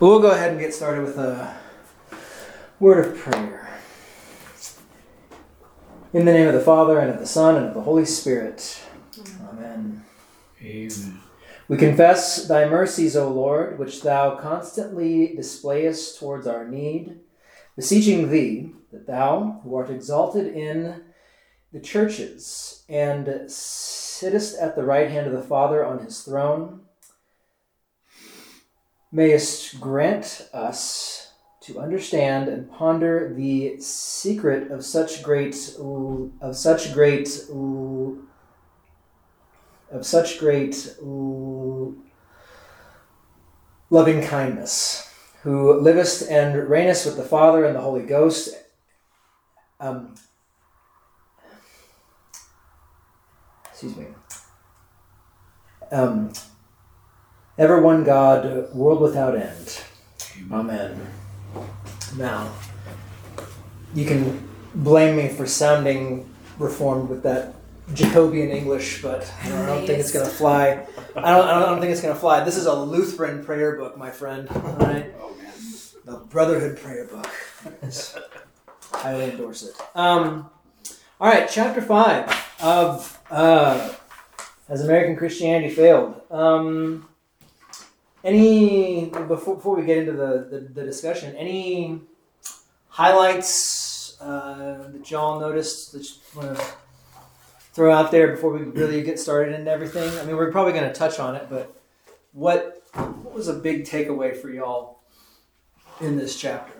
Well, go ahead and get started with a word of prayer. In the name of the Father, and of the Son, and of the Holy Spirit. Amen. Amen. We confess thy mercies, O Lord, which thou constantly displayest towards our need, beseeching thee that thou, who art exalted in the churches, and sittest at the right hand of the Father on his throne, mayest grant us to understand and ponder the secret of such great of such great of such great loving kindness, who livest and reignest with the Father and the Holy Ghost. Um, excuse me. Um, ever one God, world without end. Amen. Now, you can blame me for sounding reformed with that Jacobean English, but I don't, I don't think it's going to fly. I don't, I don't think it's going to fly. This is a Lutheran prayer book, my friend. All right, Oh man. the Brotherhood prayer book. Highly endorse it. Um, all right, chapter five of uh, Has American Christianity Failed? Um, any before, before we get into the, the, the discussion, any highlights uh, that y'all noticed that you want to throw out there before we really get started and everything? I mean, we're probably going to touch on it, but what what was a big takeaway for y'all in this chapter?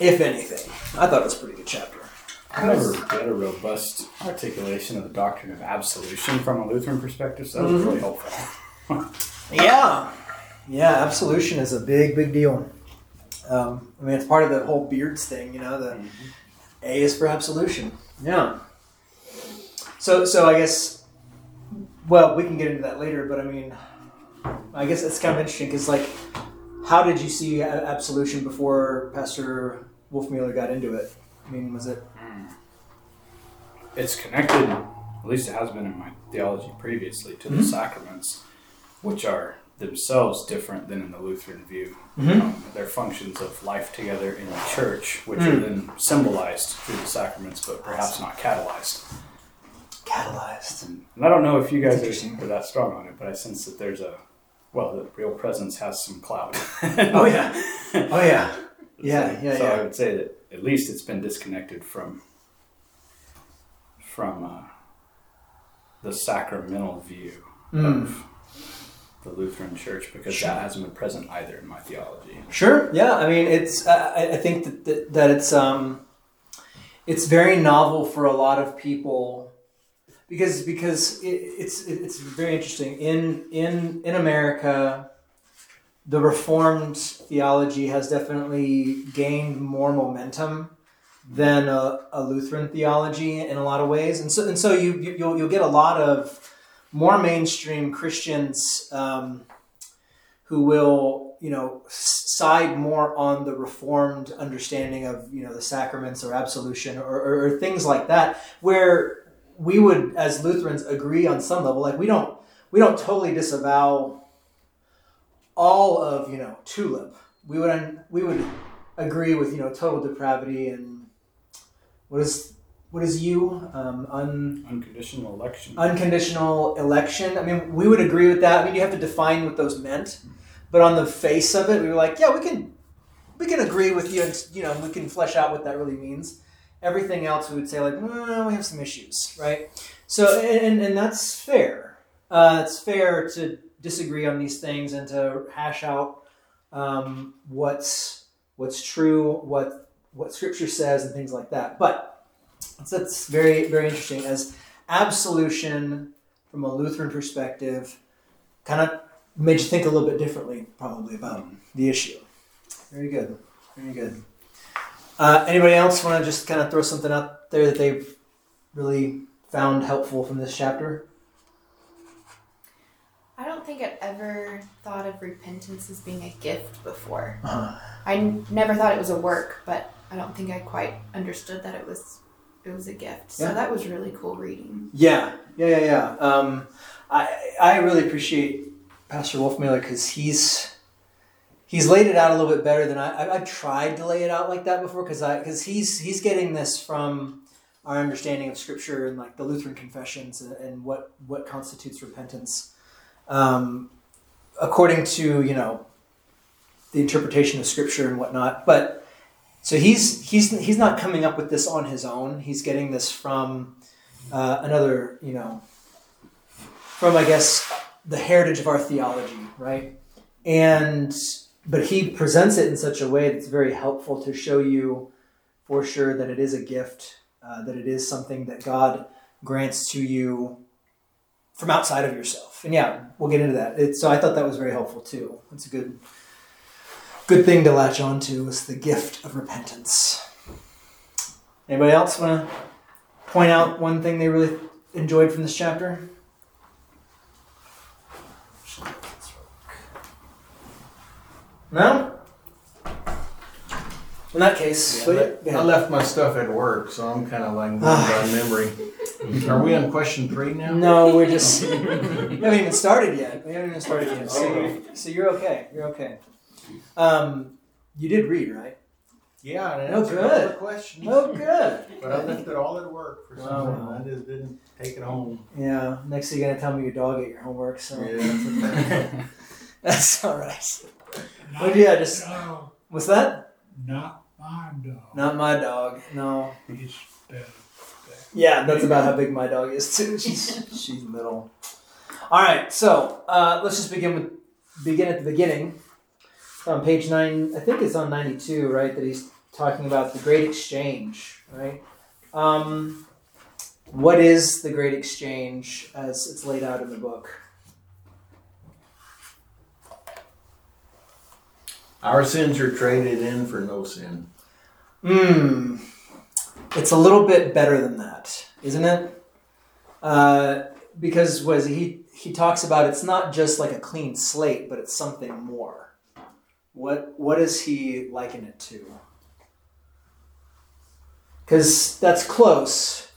If anything, I thought it was a pretty good chapter. I never get a robust articulation of the doctrine of absolution from a Lutheran perspective, so that was really helpful. Yeah, yeah, absolution is a big, big deal. Um, I mean, it's part of the whole beards thing, you know. The A is for absolution. Yeah. So, so I guess, well, we can get into that later, but I mean, I guess it's kind of interesting because, like, how did you see absolution before Pastor Wolfmueller got into it? I mean, was it? It's connected, at least it has been in my theology previously, to the sacraments, which are themselves different than in the Lutheran view. Mhm. Um, they're functions of life together in the church, which are then symbolized through the sacraments, but perhaps not catalyzed. Catalyzed. And I don't know if you guys are, are that strong on it, but I sense that there's a, well, the real presence has some clout. Oh yeah. Oh yeah. Yeah, yeah, so yeah. I would say that at least it's been disconnected from from uh, the sacramental view Mm. of the Lutheran Church because Sure. that hasn't been present either in my theology. Sure. Yeah. I mean, it's. I, I think that, that that it's um, it's very novel for a lot of people because because it, it's it's very interesting in in in America. The Reformed theology has definitely gained more momentum than a, a Lutheran theology in a lot of ways, and so and so you, you you'll you'll get a lot of more mainstream Christians. Um, who will you know side more on the reformed understanding of you know the sacraments or absolution or, or, or things like that where we would as lutherans agree on some level like we don't we don't totally disavow all of you know tulip we would we would agree with you know total depravity and what is what is you um, un, Unconditional election. unconditional election. I mean, we would agree with that. I mean, you have to define what those meant, but on the face of it, we were like, yeah, we can, we can agree with you, and you know, we can flesh out what that really means. Everything else, we would say like, well, we have some issues, right? So, and and that's fair. Uh, it's fair to disagree on these things and to hash out um, what's what's true, what what Scripture says, and things like that. But so that's very very interesting as absolution from a Lutheran perspective kind of made you think a little bit differently probably about the issue. Very good. Very good. Uh, anybody else want to just kind of throw something out there that they've really found helpful from this chapter? I don't think I'd ever thought of repentance as being a gift before. Uh-huh. I n- never thought it was a work, but I don't think I quite understood that it was it was a gift. So Yeah. that was really cool reading. Yeah, yeah, yeah, yeah. Um, I I really appreciate Pastor Wolfmueller because he's he's laid it out a little bit better than I. I I've tried to lay it out like that before because I because he's he's getting this from our understanding of Scripture and like the Lutheran confessions and, and what what constitutes repentance, um, according to you know the interpretation of Scripture and whatnot. But so he's he's he's not coming up with this on his own. He's getting this from uh, another you know from I guess the heritage of our theology, right? And but he presents it in such a way that's very helpful to show you for sure that it is a gift, uh, that it is something that God grants to you from outside of yourself. And yeah, we'll get into that. It, so I thought that was very helpful too. It's a good good thing to latch on to is the gift of repentance. Anybody else want to point out one thing they really enjoyed from this chapter? No? In that case, Yeah, but- but I ahead. left my stuff at work, so I'm kind of like going by memory. Are we on question three now? No, we're just we haven't even started yet. We haven't even started yet. So, so you're okay. You're okay. Um, you did read, right? Yeah, and Oh, answered all good. the questions. Oh, good. But I left it all at work for some Oh, reason. I just didn't take it home. Yeah. Next thing you're gonna tell me your dog ate your homework, so Yeah. that's all right. But yeah, just No, what's that? not my dog. Not my dog. No. He's better. Yeah, that's about how big my dog is too. She's she's little. All right, so uh, let's just begin with begin at the beginning. On page nine, I think it's on ninety two, right? That he's talking about the great exchange, right? Um, what is the great exchange as it's laid out in the book? Our sins are traded in for no sin. Hmm. It's a little bit better than that, isn't it? Uh, because was he he talks about it's not just like a clean slate, but it's something more. What what does he liken it to? Because that's close,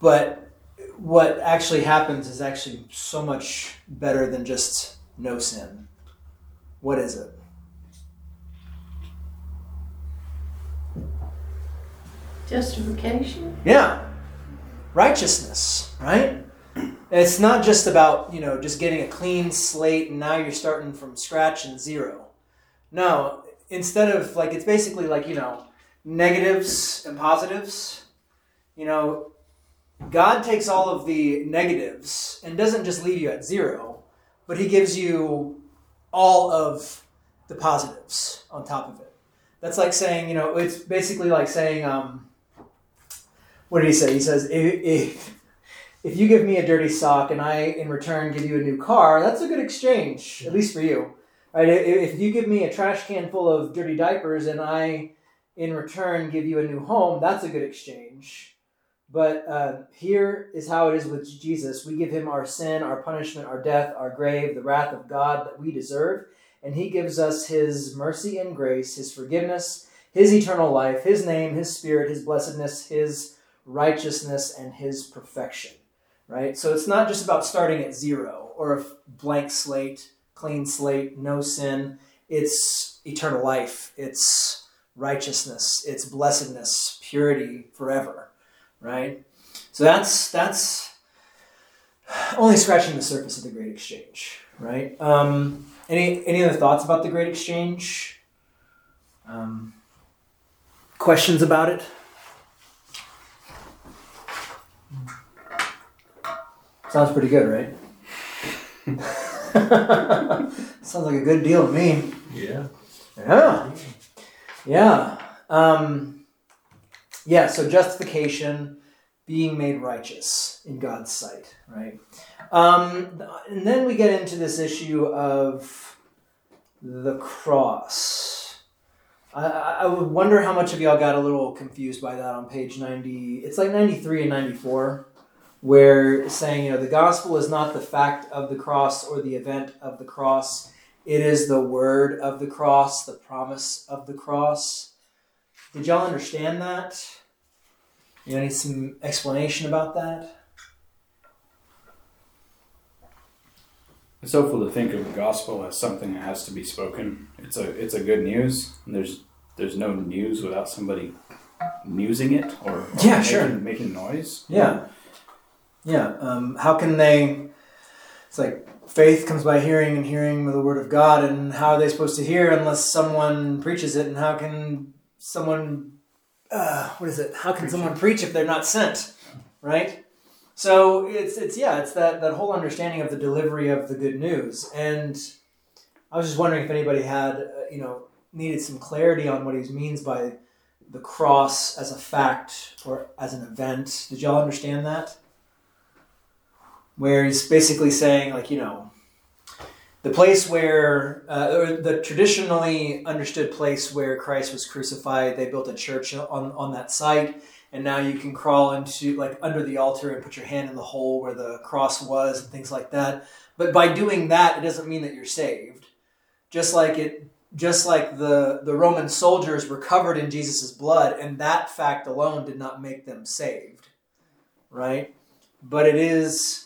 but what actually happens is actually so much better than just no sin. What is it? Justification? Yeah. Righteousness, right? It's not just about, you know, just getting a clean slate and now you're starting from scratch and zero. No, instead of like, it's basically like, you know, negatives and positives. You know, God takes all of the negatives and doesn't just leave you at zero, but He gives you all of the positives on top of it. That's like saying, you know, it's basically like saying, um, what did he say? He says, if, if, if you give me a dirty sock and I, in return, give you a new car, that's a good exchange, at least for you. Right? If you give me a trash can full of dirty diapers and I, in return, give you a new home, that's a good exchange. But uh, here is how it is with Jesus. We give him our sin, our punishment, our death, our grave, the wrath of God that we deserve. And he gives us his mercy and grace, his forgiveness, his eternal life, his name, his spirit, his blessedness, his righteousness, and his perfection. Right? So it's not just about starting at zero or a blank slate, clean slate, no sin. It's eternal life. It's righteousness. It's blessedness, purity forever. Right? So that's that's only scratching the surface of the Great Exchange. Right? Um, any any other thoughts about the Great Exchange? Um, questions about it? Sounds pretty good, right? Sounds like a good deal to me. Yeah. Yeah. Yeah. Um, yeah, so justification, being made righteous in God's sight, right? Um, and then we get into this issue of the cross. I, I would wonder how much of y'all got a little confused by that on page 90. It's like 93 and 94, where saying, you know, the gospel is not the fact of the cross or the event of the cross. It is the word of the cross, the promise of the cross. Did y'all understand that? You need some explanation about that? It's helpful to think of the gospel as something that has to be spoken. It's a it's a good news. And there's there's no news without somebody newsing it or, or Yeah, making, sure. making noise. Yeah. Yeah. Um, how can they? It's like faith comes by hearing, and hearing with the word of God. And how are they supposed to hear unless someone preaches it? And how can someone? Uh, what is it? How can someone preach if they're not sent? Right. So it's it's yeah it's that that whole understanding of the delivery of the good news. And I was just wondering if anybody had uh, you know needed some clarity on what he means by the cross as a fact or as an event. Did y'all understand that? Where he's basically saying, like, you know, the place where, uh, or the traditionally understood place where Christ was crucified, they built a church on, on that site. And now you can crawl into, like, under the altar and put your hand in the hole where the cross was and things like that. But by doing that, it doesn't mean that you're saved. Just like it just like the, the Roman soldiers were covered in Jesus' blood, and that fact alone did not make them saved, right? But it is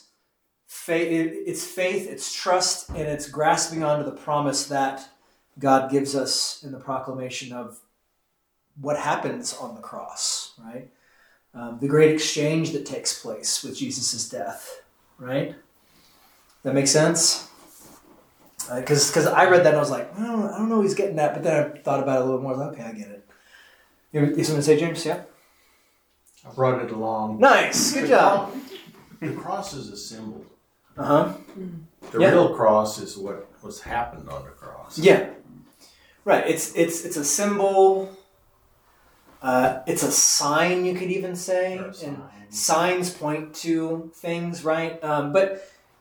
faith, it's faith, it's trust, and it's grasping onto the promise that God gives us in the proclamation of what happens on the cross, right? Um, the great exchange that takes place with Jesus' death, right? That makes sense? because because I read that and I was like, I don't, I don't know, he's getting that, but then I thought about it a little more. I was like, okay, I get it. You, you something to say, James? Yeah. I brought it along. Nice, good job. The cross is a symbol. Uh huh. The Yeah. real cross is what was happened on the cross. Yeah. Right. It's it's it's a symbol. Uh, it's a sign, you could even say, Or a and sign. signs point to things, right? Um, but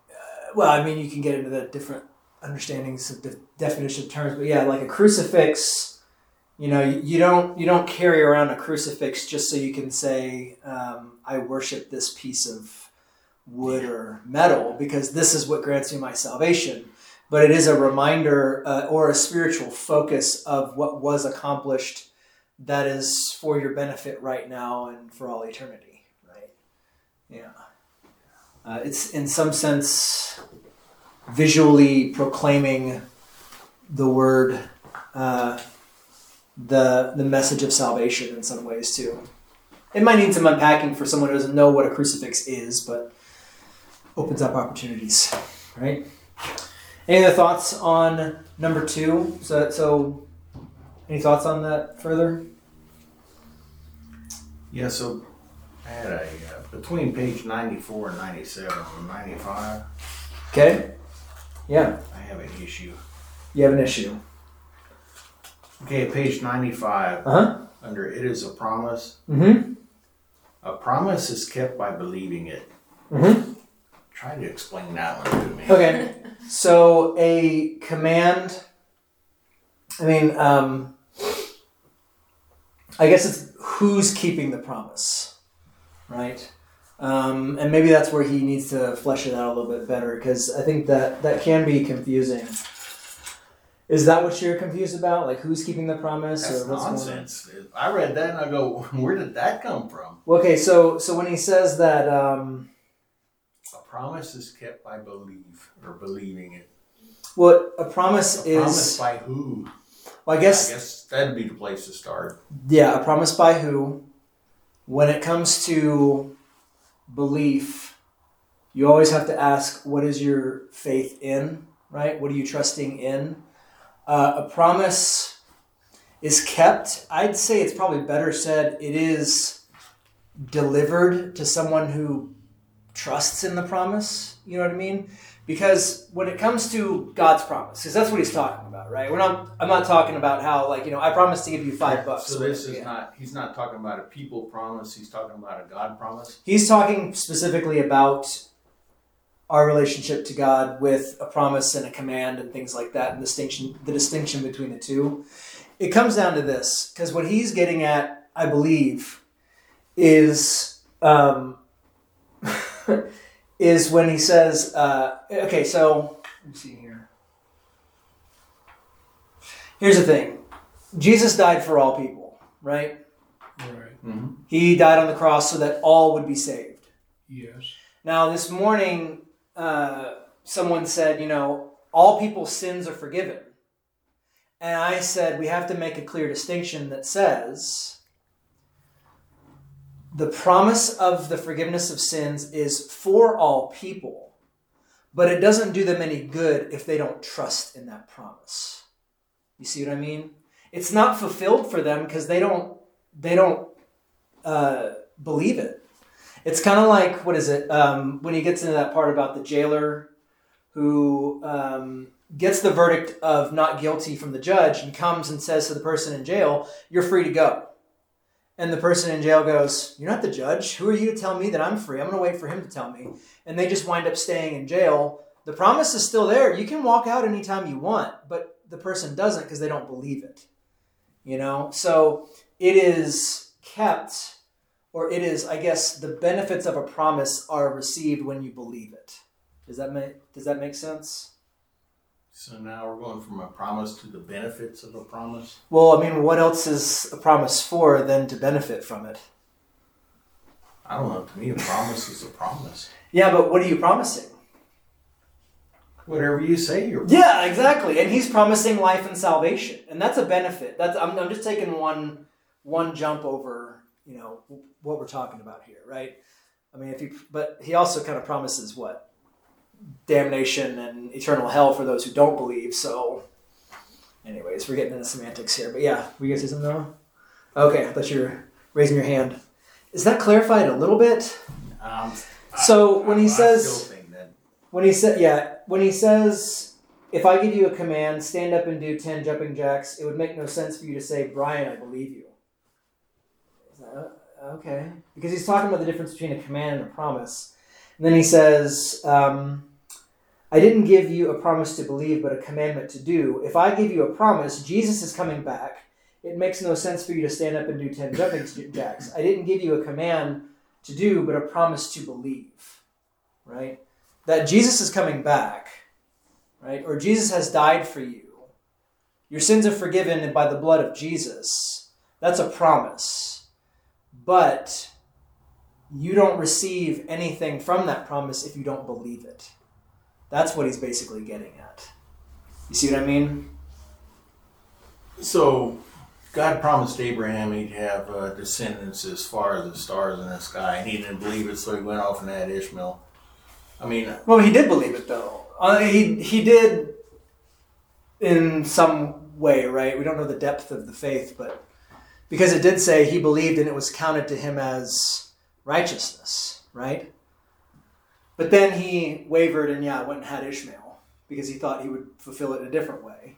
uh, well, I mean, you can get into the different understandings of the definition of terms, but yeah, like a crucifix. You know, you, you don't you don't carry around a crucifix just so you can say, um, "I worship this piece of wood or metal," because this is what grants me my salvation. But it is a reminder uh, or a spiritual focus of what was accomplished that is for your benefit right now and for all eternity, right? Yeah. Uh, it's in some sense visually proclaiming the word, uh, the the message of salvation in some ways too. It might need some unpacking for someone who doesn't know what a crucifix is, but opens up opportunities, right? Any other thoughts on number two? So, so any thoughts on that further? Yeah, so I had a, uh, between page 94 and 97 and 95, Okay. Yeah, I have an issue. you have an issue. Okay, page 95, Uh huh. under It is a Promise. Mm hmm. A promise is kept by believing it. hmm. Mm Try to explain that one to me. Okay. So a command. I mean, um, I guess it's who's keeping the promise, right? Um, and maybe that's where he needs to flesh it out a little bit better because I think that that can be confusing. Is that what you're confused about? Like who's keeping the promise That's or what's nonsense. I read that and I go, where did that come from? Okay, so so when he says that, um, A promise is kept by belief or believing it. what a promise A is, promise by who? well, I guess I guess that'd be the place to start. Yeah, a promise by who? When it comes to belief, you always have to ask, what is your faith in, right? What are you trusting in? Uh, a promise is kept. I'd say it's probably better said, it is delivered to someone who trusts in the promise. You know what I mean? Because when it comes to God's promise, because that's what he's talking about, right? We're not. I'm not talking about how, like, you know, I promise to give you five bucks. So this is yeah. not, he's not talking about a people promise, he's talking about a God promise. He's talking specifically about our relationship to God with a promise and a command and things like that, and distinction the distinction between the two. It comes down to this because what he's getting at, I believe, is um, is when he says, uh, "Okay, so let me see here. Here's the thing: Jesus died for all people, right? Right. Mm-hmm. He died on the cross so that all would be saved." Yes. Now, this morning, uh, someone said, you know, all people's sins are forgiven. And I said, we have to make a clear distinction that says the promise of the forgiveness of sins is for all people, but it doesn't do them any good if they don't trust in that promise. You see what I mean? It's not fulfilled for them because they don't they don't uh, believe it. It's kind of like what is it um, when he gets into that part about the jailer who um, gets the verdict of not guilty from the judge and comes and says to the person in jail, "You're free to go." And the person in jail goes, "You're not the judge. Who are you to tell me that I'm free? I'm going to wait for him to tell me." And they just wind up staying in jail. The promise is still there. You can walk out anytime you want, but the person doesn't because they don't believe it. You know, so it is kept or it is i guess the benefits of a promise are received when you believe it does that make does that make sense So now we're going from a promise to the benefits of a promise. well i mean what else is a promise for than to benefit from it I don't know. To me, a promise is a promise. yeah but what are you promising Whatever you say, you're. yeah exactly and he's promising life and salvation and that's a benefit that's i'm, I'm just taking one one jump over you know what we're talking about here right i mean if he but he also kind of promises what damnation and eternal hell for those who don't believe so anyways we're getting into semantics here but yeah we guys say something now okay i thought you were raising your hand. Is that clarified a little bit? Um, So when he I says- still when he said yeah when he says if i give you a command stand up and do 10 jumping jacks it would make no sense for you to say brian i believe you Is that- okay. Because he's talking about the difference between a command and a promise. And then he says um, i didn't give you a promise to believe but a commandment to do if i give you a promise jesus is coming back it makes no sense for you to stand up and do 10 jumping jacks i didn't give you a command to do but a promise to believe right that Jesus is coming back, right? Or Jesus has died for you. Your sins are forgiven by the blood of Jesus. That's a promise. But you don't receive anything from that promise if you don't believe it. That's what he's basically getting at. You see what I mean? So, God promised Abraham he'd have uh, descendants as far as the stars in the sky, and he didn't believe it, so he went off and had Ishmael. I mean, Well, he did believe it though. Uh, he he did in some way, right? We don't know the depth of the faith, but because it did say he believed and it was counted to him as righteousness, right? But then he wavered and yeah, went and had Ishmael because he thought he would fulfill it a different way.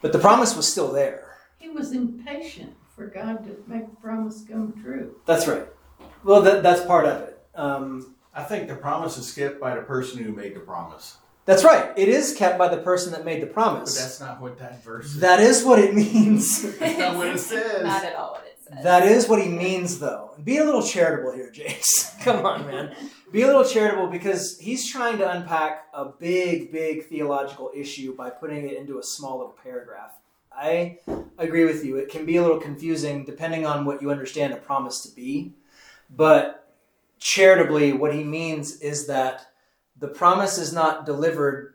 But the promise was still there. He was impatient for God to make the promise come true. That's right. Well, that, that's part of it. Um, I think the promise is kept by the person who made the promise. that's right. It is kept by the person that made the But promise. that's not what that verse is. That is what it means. That's not what it says. Not at all what it says. That is what he means, though. Be a little charitable here, James. Come on, man. Be a little charitable because he's trying to unpack a big, big theological issue by putting it into a small little paragraph. I agree with you. It can be a little confusing depending on what you understand a promise to be. But charitably, what he means is that the promise is not delivered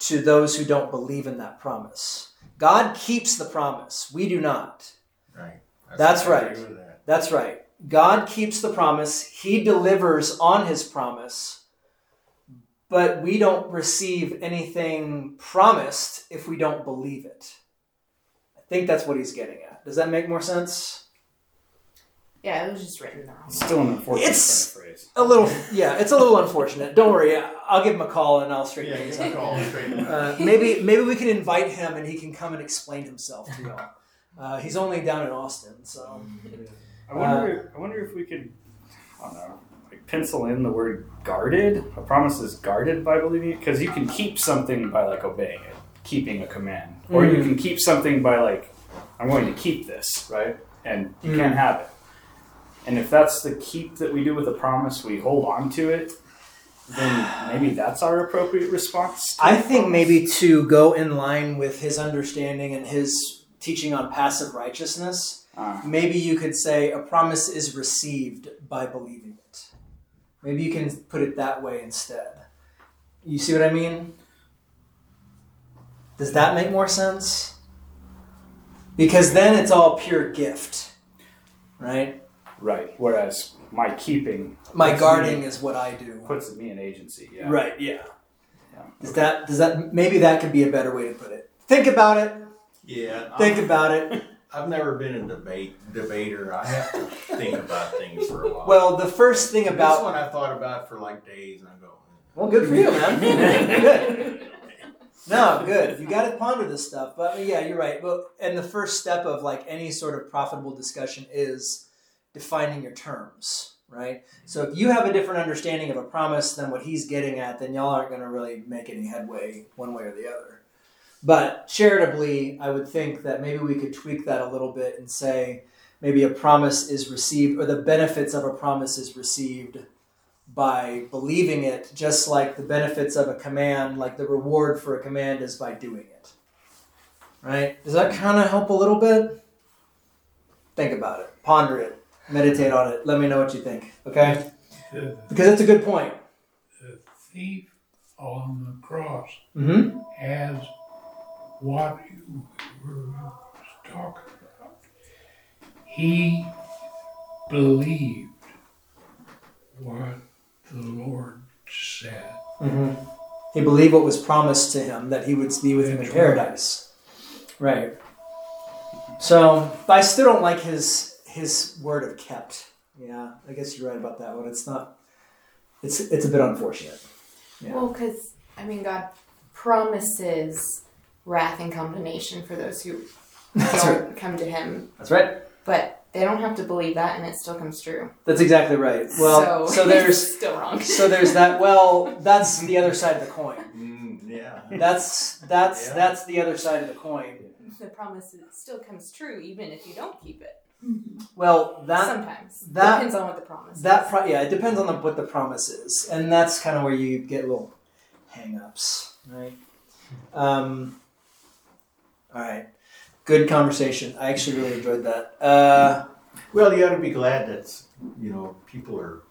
to those who don't believe in that promise. God keeps the promise. We do not. Right. That's I right. that. That's right. God keeps the promise, He delivers on His promise, but we don't receive anything promised if we don't believe it. I think that's what He's getting at. Does that make more sense? Yeah, it was just written wrong. Still an unfortunate It's- turn of phrase. A little, yeah, it's a little unfortunate. Don't worry, I'll give him a call and I'll straighten Yeah, things out. can call it straight. Uh, maybe, maybe we can invite him and he can come and explain himself to y'all. Uh, he's only down in Austin, so. I wonder. I wonder if we could. I don't know. Like pencil in the word guarded. A promise is guarded by believing it because you can keep something by like obeying it, keeping a command, or you Mhm. can keep something by like, I'm going to keep this, right? And you Mhm. can't have it. And if that's the keep that we do with a promise, we hold on to it. Then maybe that's our appropriate response. I think promise. maybe to go in line with his understanding and his teaching on passive righteousness, Ah. maybe you could say a promise is received by believing it. Maybe you can put it that way instead. You see what I mean? Does that make more sense? Because then it's all pure gift, right? Right. Whereas my keeping My guarding me, is what I do. puts me in agency. Yeah. Right, yeah. Yeah. Does that does that maybe that could be a better way to put it. Think about it. Yeah. Think I'm- about it. I've never been a debate debater. I have to think about things for a while. Well, the first thing about this one I thought about for like days, and I go, Well, good for you, man. good. No, good. You got to ponder this stuff. But yeah, you're right. But and the first step of like any sort of profitable discussion is defining your terms, right? So if you have a different understanding of a promise than what he's getting at, then y'all aren't going to really make any headway one way or the other. But charitably, I would think that maybe we could tweak that a little bit and say maybe a promise is received or the benefits of a promise is received by believing it, just like the benefits of a command, like the reward for a command is by doing it. Right? Does that kind of help a little bit? Think about it, ponder it, meditate on it. Let me know what you think, okay? Because it's a good point. the thief on the cross Mm-hmm. has what you were talking about. He believed what the Lord said. Mm-hmm. He believed what was promised to him that he would be with him in paradise. Right. So, but I still don't like his his word of kept. Yeah, I guess you're right about that one. It's not. It's it's a bit unfortunate. Yeah. Well, because I mean, God promises wrath and condemnation for those who That's don't right. come to Him, That's right. but they don't have to believe that, and it still comes true. That's exactly right. Well, so, so, there's still wrong. so there's that. Well, that's the other side of the coin. mm, yeah. That's that's Yeah. that's the other side of the coin. the promise is- still comes true, even if you don't keep it. Well, that Sometimes that- depends on what the promise. That is. pro- yeah, it depends on the, what the promise is, and that's kind of where you get little hang-ups, right? Um, all right, good conversation. I actually really enjoyed that. Uh, Well, you ought to be glad that you know people are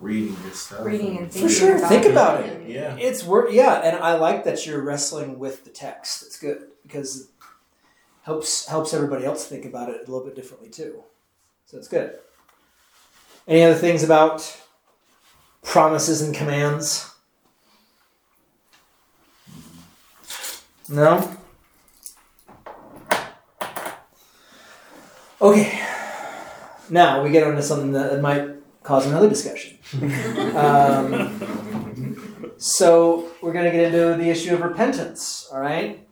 reading this stuff. reading and For thinking. sure, about think about it. and- Yeah. it's worth. yeah, and I like that you're wrestling with the text. It's good because it helps helps everybody else think about it a little bit differently too. So it's good. Any other things about promises and commands? No. Okay. Now we get on to something that might cause another discussion. um, so we're going to get into the issue of repentance. All right.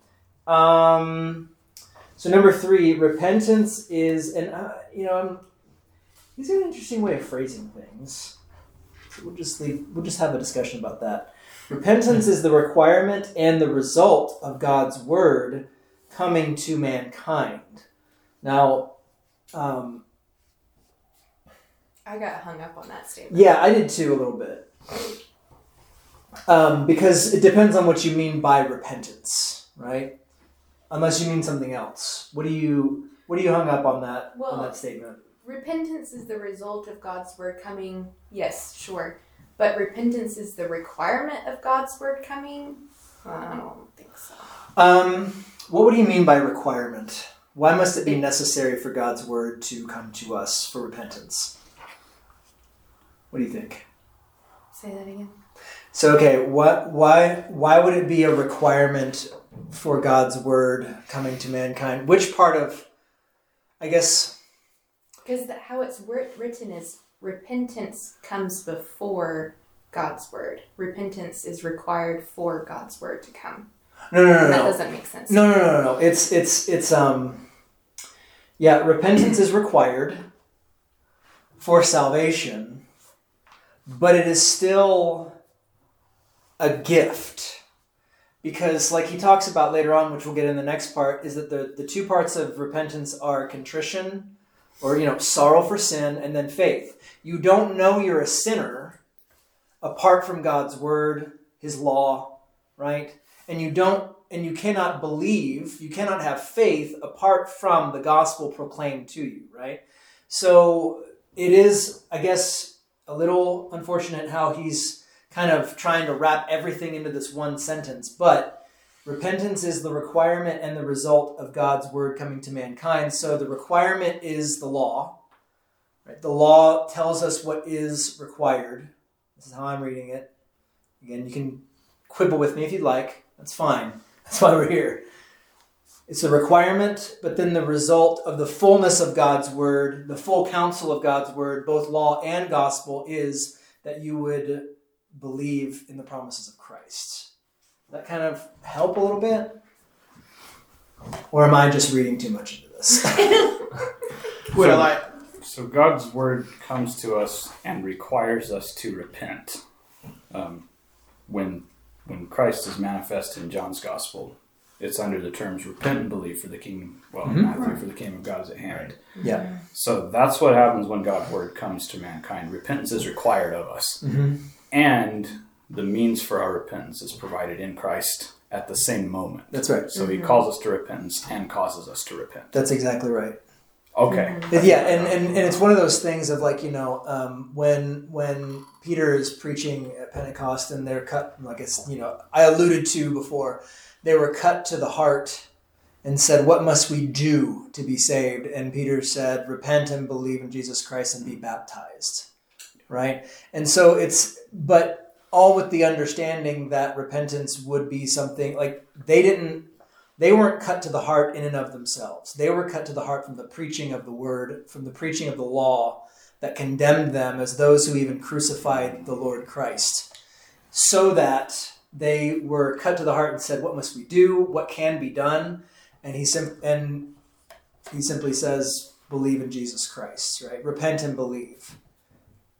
Um, so number three, repentance is, and uh, you know, I'm, he's got an interesting way of phrasing things. So we'll just leave. We'll just have a discussion about that. Repentance is the requirement and the result of God's word coming to mankind. Now, um, I got hung up on that statement. yeah, I did too a little bit. Um, because it depends on what you mean by repentance, right? Unless you mean something else. What do you what do you hung up on that on that statement? Repentance is the result of God's word coming. Yes, sure. But repentance is the requirement of God's word coming? I don't think so. Um, what would you mean by requirement? Why must it be necessary for God's word to come to us for repentance? What do you think? Say that again. So okay, what why why would it be a requirement for God's word coming to mankind? Which part of I guess Because how it's written is repentance comes before God's word. Repentance is required for God's word to come. No no no And that no. doesn't make sense. No, no, no, no, no. It's it's it's um yeah, repentance is required for salvation, but it is still a gift. Because like he talks about later on, which we'll get in the next part, is that the, the two parts of repentance are contrition or you know, sorrow for sin and then faith. You don't know you're a sinner apart from God's word, his law, right? And you don't and you cannot believe, you cannot have faith apart from the gospel proclaimed to you, right? So it is, I guess, a little unfortunate how he's kind of trying to wrap everything into this one sentence, but repentance is the requirement and the result of God's word coming to mankind. So the requirement is the law. Right? The law tells us what is required. This is how I'm reading it. Again, you can quibble with me if you'd like. That's fine. That's why we're here. It's a requirement, but then the result of the fullness of God's word, the full counsel of God's word, both law and gospel, is that you would believe in the promises of Christ. That kind of help a little bit? Or am I just reading too much into this? Well, I, So God's word comes to us and requires us to repent. Um, when when Christ is manifest in John's gospel, it's under the terms repent and believe for the kingdom. Well, Mhm. Matthew for the kingdom of God is at hand. yeah. So that's what happens when God's word comes to mankind. Repentance is required of us, Mm-hmm. and the means for our repentance is provided in Christ at the same moment. That's right. So He calls us to repentance and causes us to repent. That's exactly right. Okay. Yeah, and, and, and it's one of those things of like you know um, when when Peter is preaching at Pentecost and they're cut like it's you know I alluded to before they were cut to the heart and said what must we do to be saved? And Peter said repent and believe in Jesus Christ and be baptized. Right? And so it's but all with the understanding that repentance would be something like they didn't they weren't cut to the heart in and of themselves. They were cut to the heart from the preaching of the word, from the preaching of the law that condemned them as those who even crucified the Lord Christ. So that they were cut to the heart and said, What must we do? What can be done? And he, sim- and he simply says, Believe in Jesus Christ, right? Repent and believe.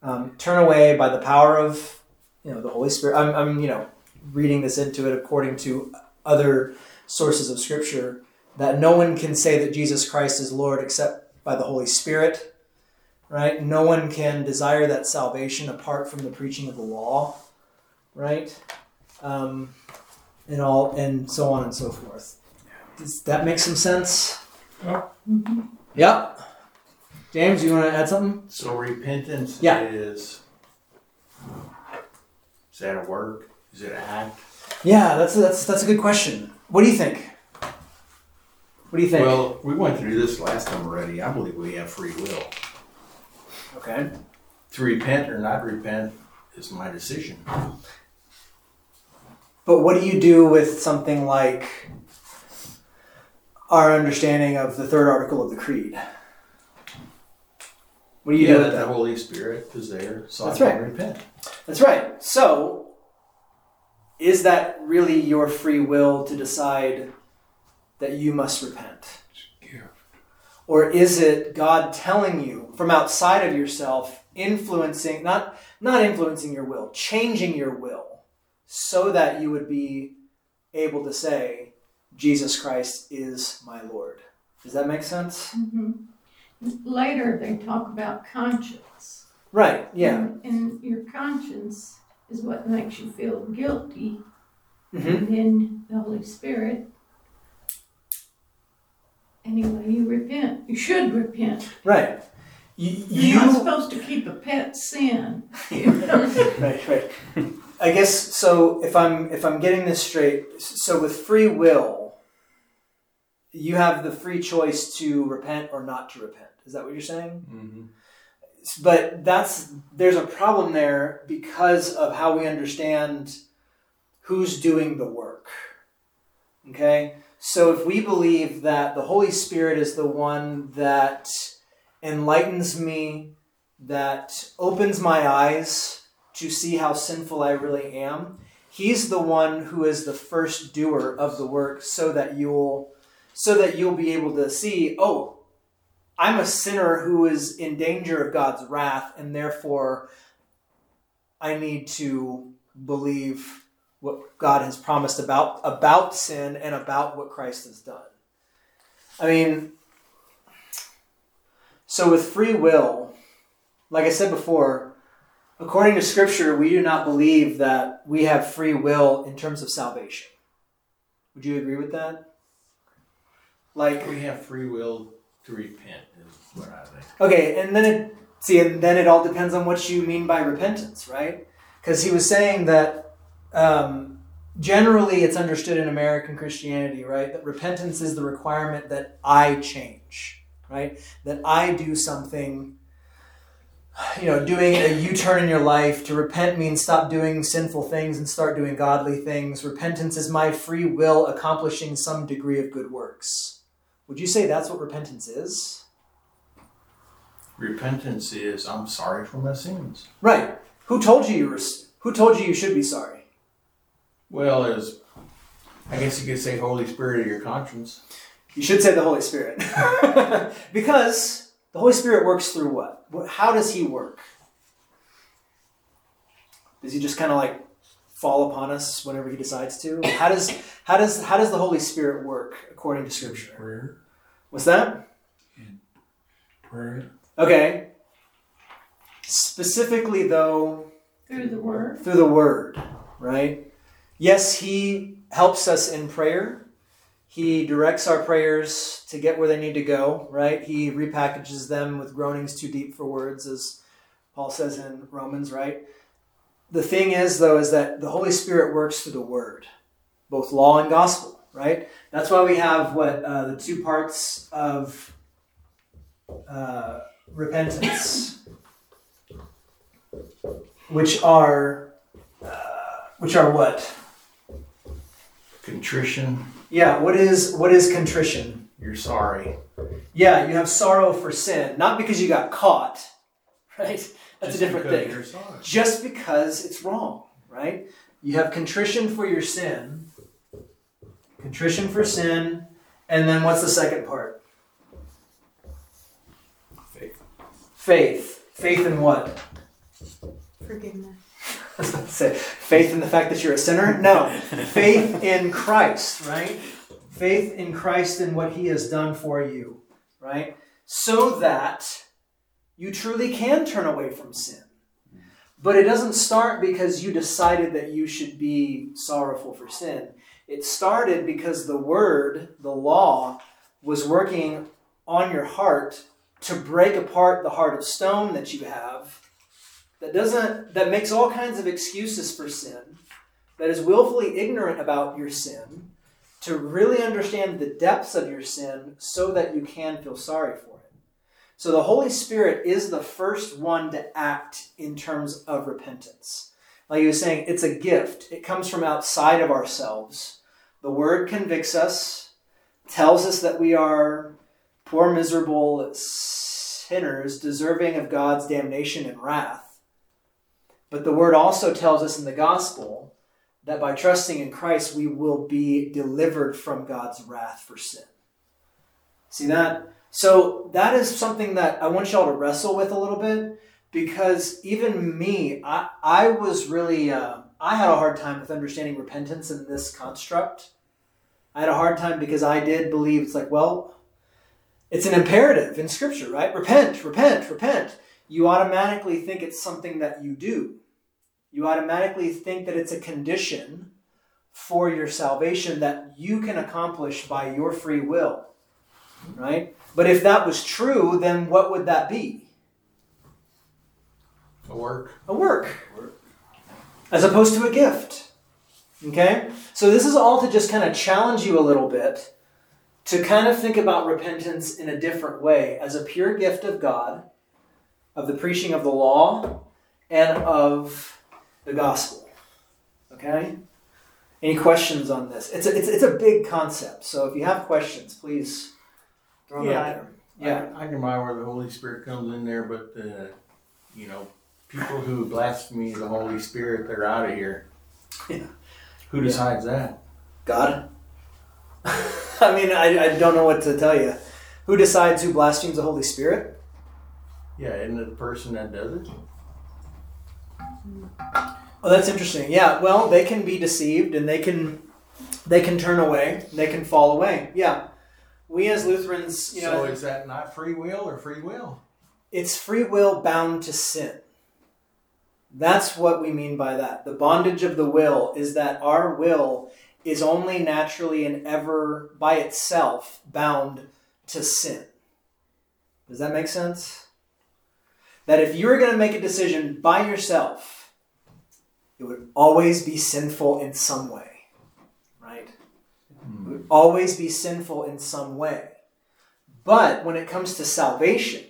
Um, turn away by the power of you know the Holy Spirit. I'm, I'm you know reading this into it according to other sources of scripture that no one can say that Jesus Christ is Lord except by the Holy Spirit, right? No one can desire that salvation apart from the preaching of the law, right? Um, and all and so on and so forth. Does that make some sense? Yeah. Yep. James, you want to add something? so repentance Yeah. is, is that a work? Is it an act? Yeah, that's that's that's a good question. What do you think? What do you think? Well, we went through this last time already. I believe we have free will. okay. To repent or not repent is my decision. But what do you do with something like our understanding of the third article of the Creed? What do you yeah, do that with the that? Holy Spirit is there, so That's I can repent. That's right. So, is that really your free will to decide that you must repent? Yeah. Or is it God telling you from outside of yourself, influencing, not, not influencing your will, changing your will so that you would be able to say, Jesus Christ is my Lord? Does that make sense? Mhm. Later, they talk about conscience. Right, yeah. And, and your conscience is what makes you feel guilty. hmm And then the Holy Spirit. Anyway, you repent. You should repent. Right. You, You're not supposed to keep a pet sin. right, right. I guess so. If I'm if I'm getting this straight, so with free will, you have the free choice to repent or not to repent. Is that what you're saying? Mm-hmm. But that's there's a problem there because of how we understand who's doing the work. Okay, so if we believe that the Holy Spirit is the one that enlightens me, that opens my eyes to see how sinful I really am. He's the one who is the first doer of the work so that you'll so that you'll be able to see, oh, I'm a sinner who is in danger of God's wrath and therefore I need to believe what God has promised about about sin and about what Christ has done. I mean, so with free will, like I said before, according to Scripture, we do not believe that we have free will in terms of salvation. Would you agree with that? Like, We have free will to repent, is what I think. okay, and then it see, and then it all depends on what you mean by repentance, right? because he was saying that um, generally it's understood in American Christianity, right, that repentance is the requirement that I change, right, that I do something. You know, doing a U turn in your life. To repent means stop doing sinful things and start doing godly things. Repentance is my free will accomplishing some degree of good works. Would you say that's what repentance is? Repentance is I'm sorry for my sins. Right. Who told you you were? Who told you you should be sorry? Well, as I guess you could say, Holy Spirit of your conscience. You should say the Holy Spirit, because the Holy Spirit works through what? What- How does He work? Does He just kind of like fall upon us whenever He decides to? How does how does how does the Holy Spirit work according to Scripture? Prayer, What's that? prayer, Okay. Specifically, though, Through the word. through the Word, right? Yes, He helps us in prayer. He directs our prayers to get where they need to go, right? He repackages them with groanings too deep for words, as Paul says in Romans, right? The thing is, though, is that the Holy Spirit works through the Word, both law and gospel, right? That's why we have what uh, the two parts of uh, repentance, which are, uh, which are what? Contrition, Yeah, what is what is contrition? you're sorry. Yeah, you have sorrow for sin, not because you got caught, right? That's Just a different thing. Just because it's wrong, right? You have contrition for your sin, contrition for sin, and then what's the second part? Faith. Faith. Faith in what? Forgiveness. I was about to say faith in the fact that you're a sinner. No, faith in Christ, right? Faith in Christ and what He has done for you, right? So that you truly can turn away from sin. But it doesn't start because you decided that you should be sorrowful for sin. It started because the Word, the law, was working on your heart to break apart the heart of stone that you have that doesn't that makes all kinds of excuses for sin that is willfully ignorant about your sin to really understand the depths of your sin so that you can feel sorry for it so the holy spirit is the first one to act in terms of repentance like he was saying it's a gift it comes from outside of ourselves the word convicts us tells us that we are poor miserable sinners deserving of god's damnation and wrath but the word also tells us in the gospel that by trusting in Christ, we will be delivered from God's wrath for sin. See that? So that is something that I want y'all to wrestle with a little bit because even me, I, I was really, uh, I had a hard time with understanding repentance in this construct. I had a hard time because I did believe it's like, well, it's an imperative in Scripture, right? Repent, repent, repent. You automatically think it's something that you do you automatically think that it's a condition for your salvation that you can accomplish by your free will. Right? But if that was true, then what would that be? A work. A work. As opposed to a gift. Okay? So this is all to just kind of challenge you a little bit to kind of think about repentance in a different way as a pure gift of God, of the preaching of the law, and of the gospel. Okay? Any questions on this? It's a, it's, it's a big concept, so if you have questions, please throw them Yeah, out there. Yeah. I, I can buy where the Holy Spirit comes in there, but uh, you know, people who blaspheme the Holy Spirit, they're out of here. Yeah. Who decides that? God? I mean, I, I don't know what to tell you. Who decides who blasphemes the Holy Spirit? Yeah, isn't it the person that does it? Oh, that's interesting. Yeah, well, they can be deceived and they can they can turn away, they can fall away. Yeah. We as Lutherans, you know, so is that not free will or free will? it's free will bound to sin. That's what we mean by that. The bondage of the will is that our will is only naturally and ever by itself bound to sin. Does that make sense? That if you were going to make a decision by yourself it would always be sinful in some way, right? It would always be sinful in some way. But when it comes to salvation,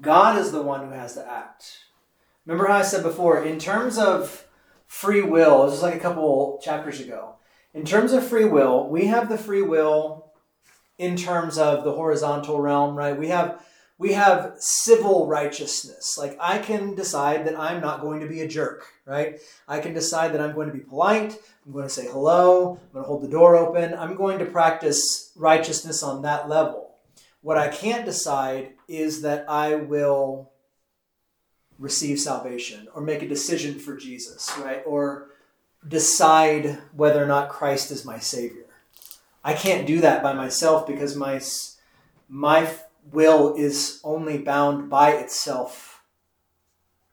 God is the one who has to act. Remember how I said before, in terms of free will, this was like a couple chapters ago. In terms of free will, we have the free will in terms of the horizontal realm, right? We have we have civil righteousness. Like I can decide that I'm not going to be a jerk, right? I can decide that I'm going to be polite. I'm going to say hello. I'm going to hold the door open. I'm going to practice righteousness on that level. What I can't decide is that I will receive salvation or make a decision for Jesus, right? Or decide whether or not Christ is my savior. I can't do that by myself because my my will is only bound by itself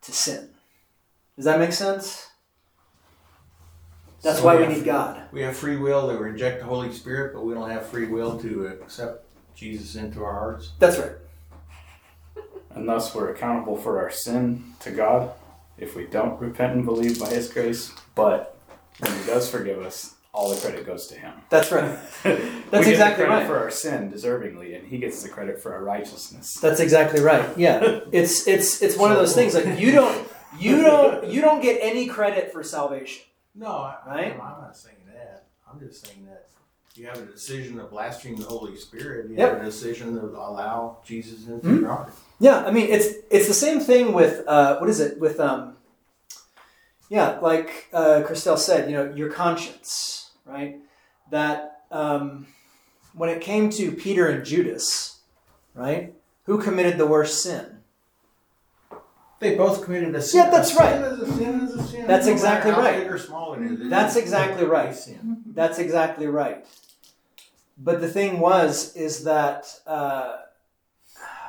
to sin. Does that make sense? That's So why we we have- need God. We have free will to reject the Holy Spirit, but we don't have free will to accept Jesus into our hearts. That's right. And thus we're accountable for our sin to God if we don't repent and believe by His grace. But when He does forgive us, all the credit goes to Him. That's right. That's That's exactly the credit right. for our sin deservingly, and He gets the credit for our righteousness. That's exactly right. Yeah. It's it's it's one of those things like you don't you don't you don't get any credit for salvation. No, I, Right? I'm not saying that. I'm just saying that you have a decision to blaspheme the Holy Spirit. You Yep. have a decision to allow Jesus into Mhm. your heart. Yeah, I mean it's it's the same thing with uh, what is it with um yeah like uh, Christelle said you know your conscience right that um, when it came to Peter and Judas right who committed the worst sin They both committed a sin. Yeah, that's right. is a sin is a sin. That's exactly right. Big or small it is. That's exactly right. That's exactly right. But the thing was, is that uh,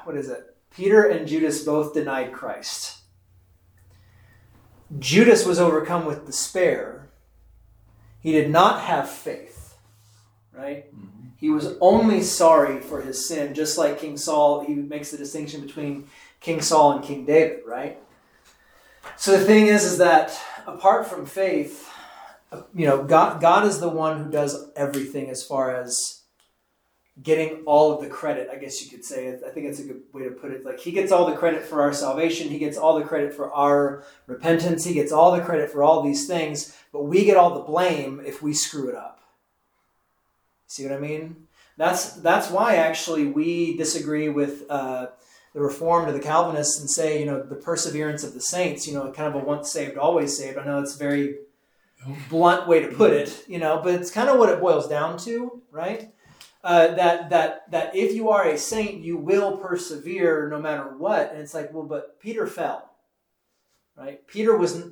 what is it? Peter and Judas both denied Christ. Judas was overcome with despair. He did not have faith, right? He was only sorry for his sin, just like King Saul. He makes the distinction between King Saul and King David, right? So the thing is, is that apart from faith, uh, you know, God, God is the one who does everything as far as getting all of the credit, I guess you could say. I think it's a good way to put it. Like, He gets all the credit for our salvation, He gets all the credit for our repentance, He gets all the credit for all these things, but we get all the blame if we screw it up. See what I mean? That's, that's why actually we disagree with. Uh, the Reformed or the Calvinists and say, you know, the perseverance of the saints, you know, kind of a once saved, always saved. I know it's a very blunt way to put it, you know, but it's kind of what it boils down to, right? Uh, that that that if you are a saint, you will persevere no matter what. And it's like, well, but Peter fell, right? Peter was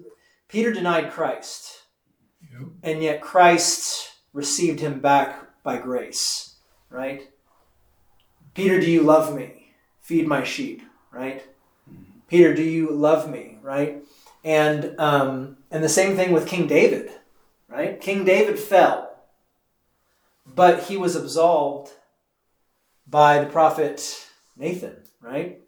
Peter denied Christ, Yep. and yet Christ received him back by grace, right? Peter, do you love me? Feed my sheep, right? Peter, do you love me, right? And um, and the same thing with King David, right? King David fell, but he was absolved by the prophet Nathan, right?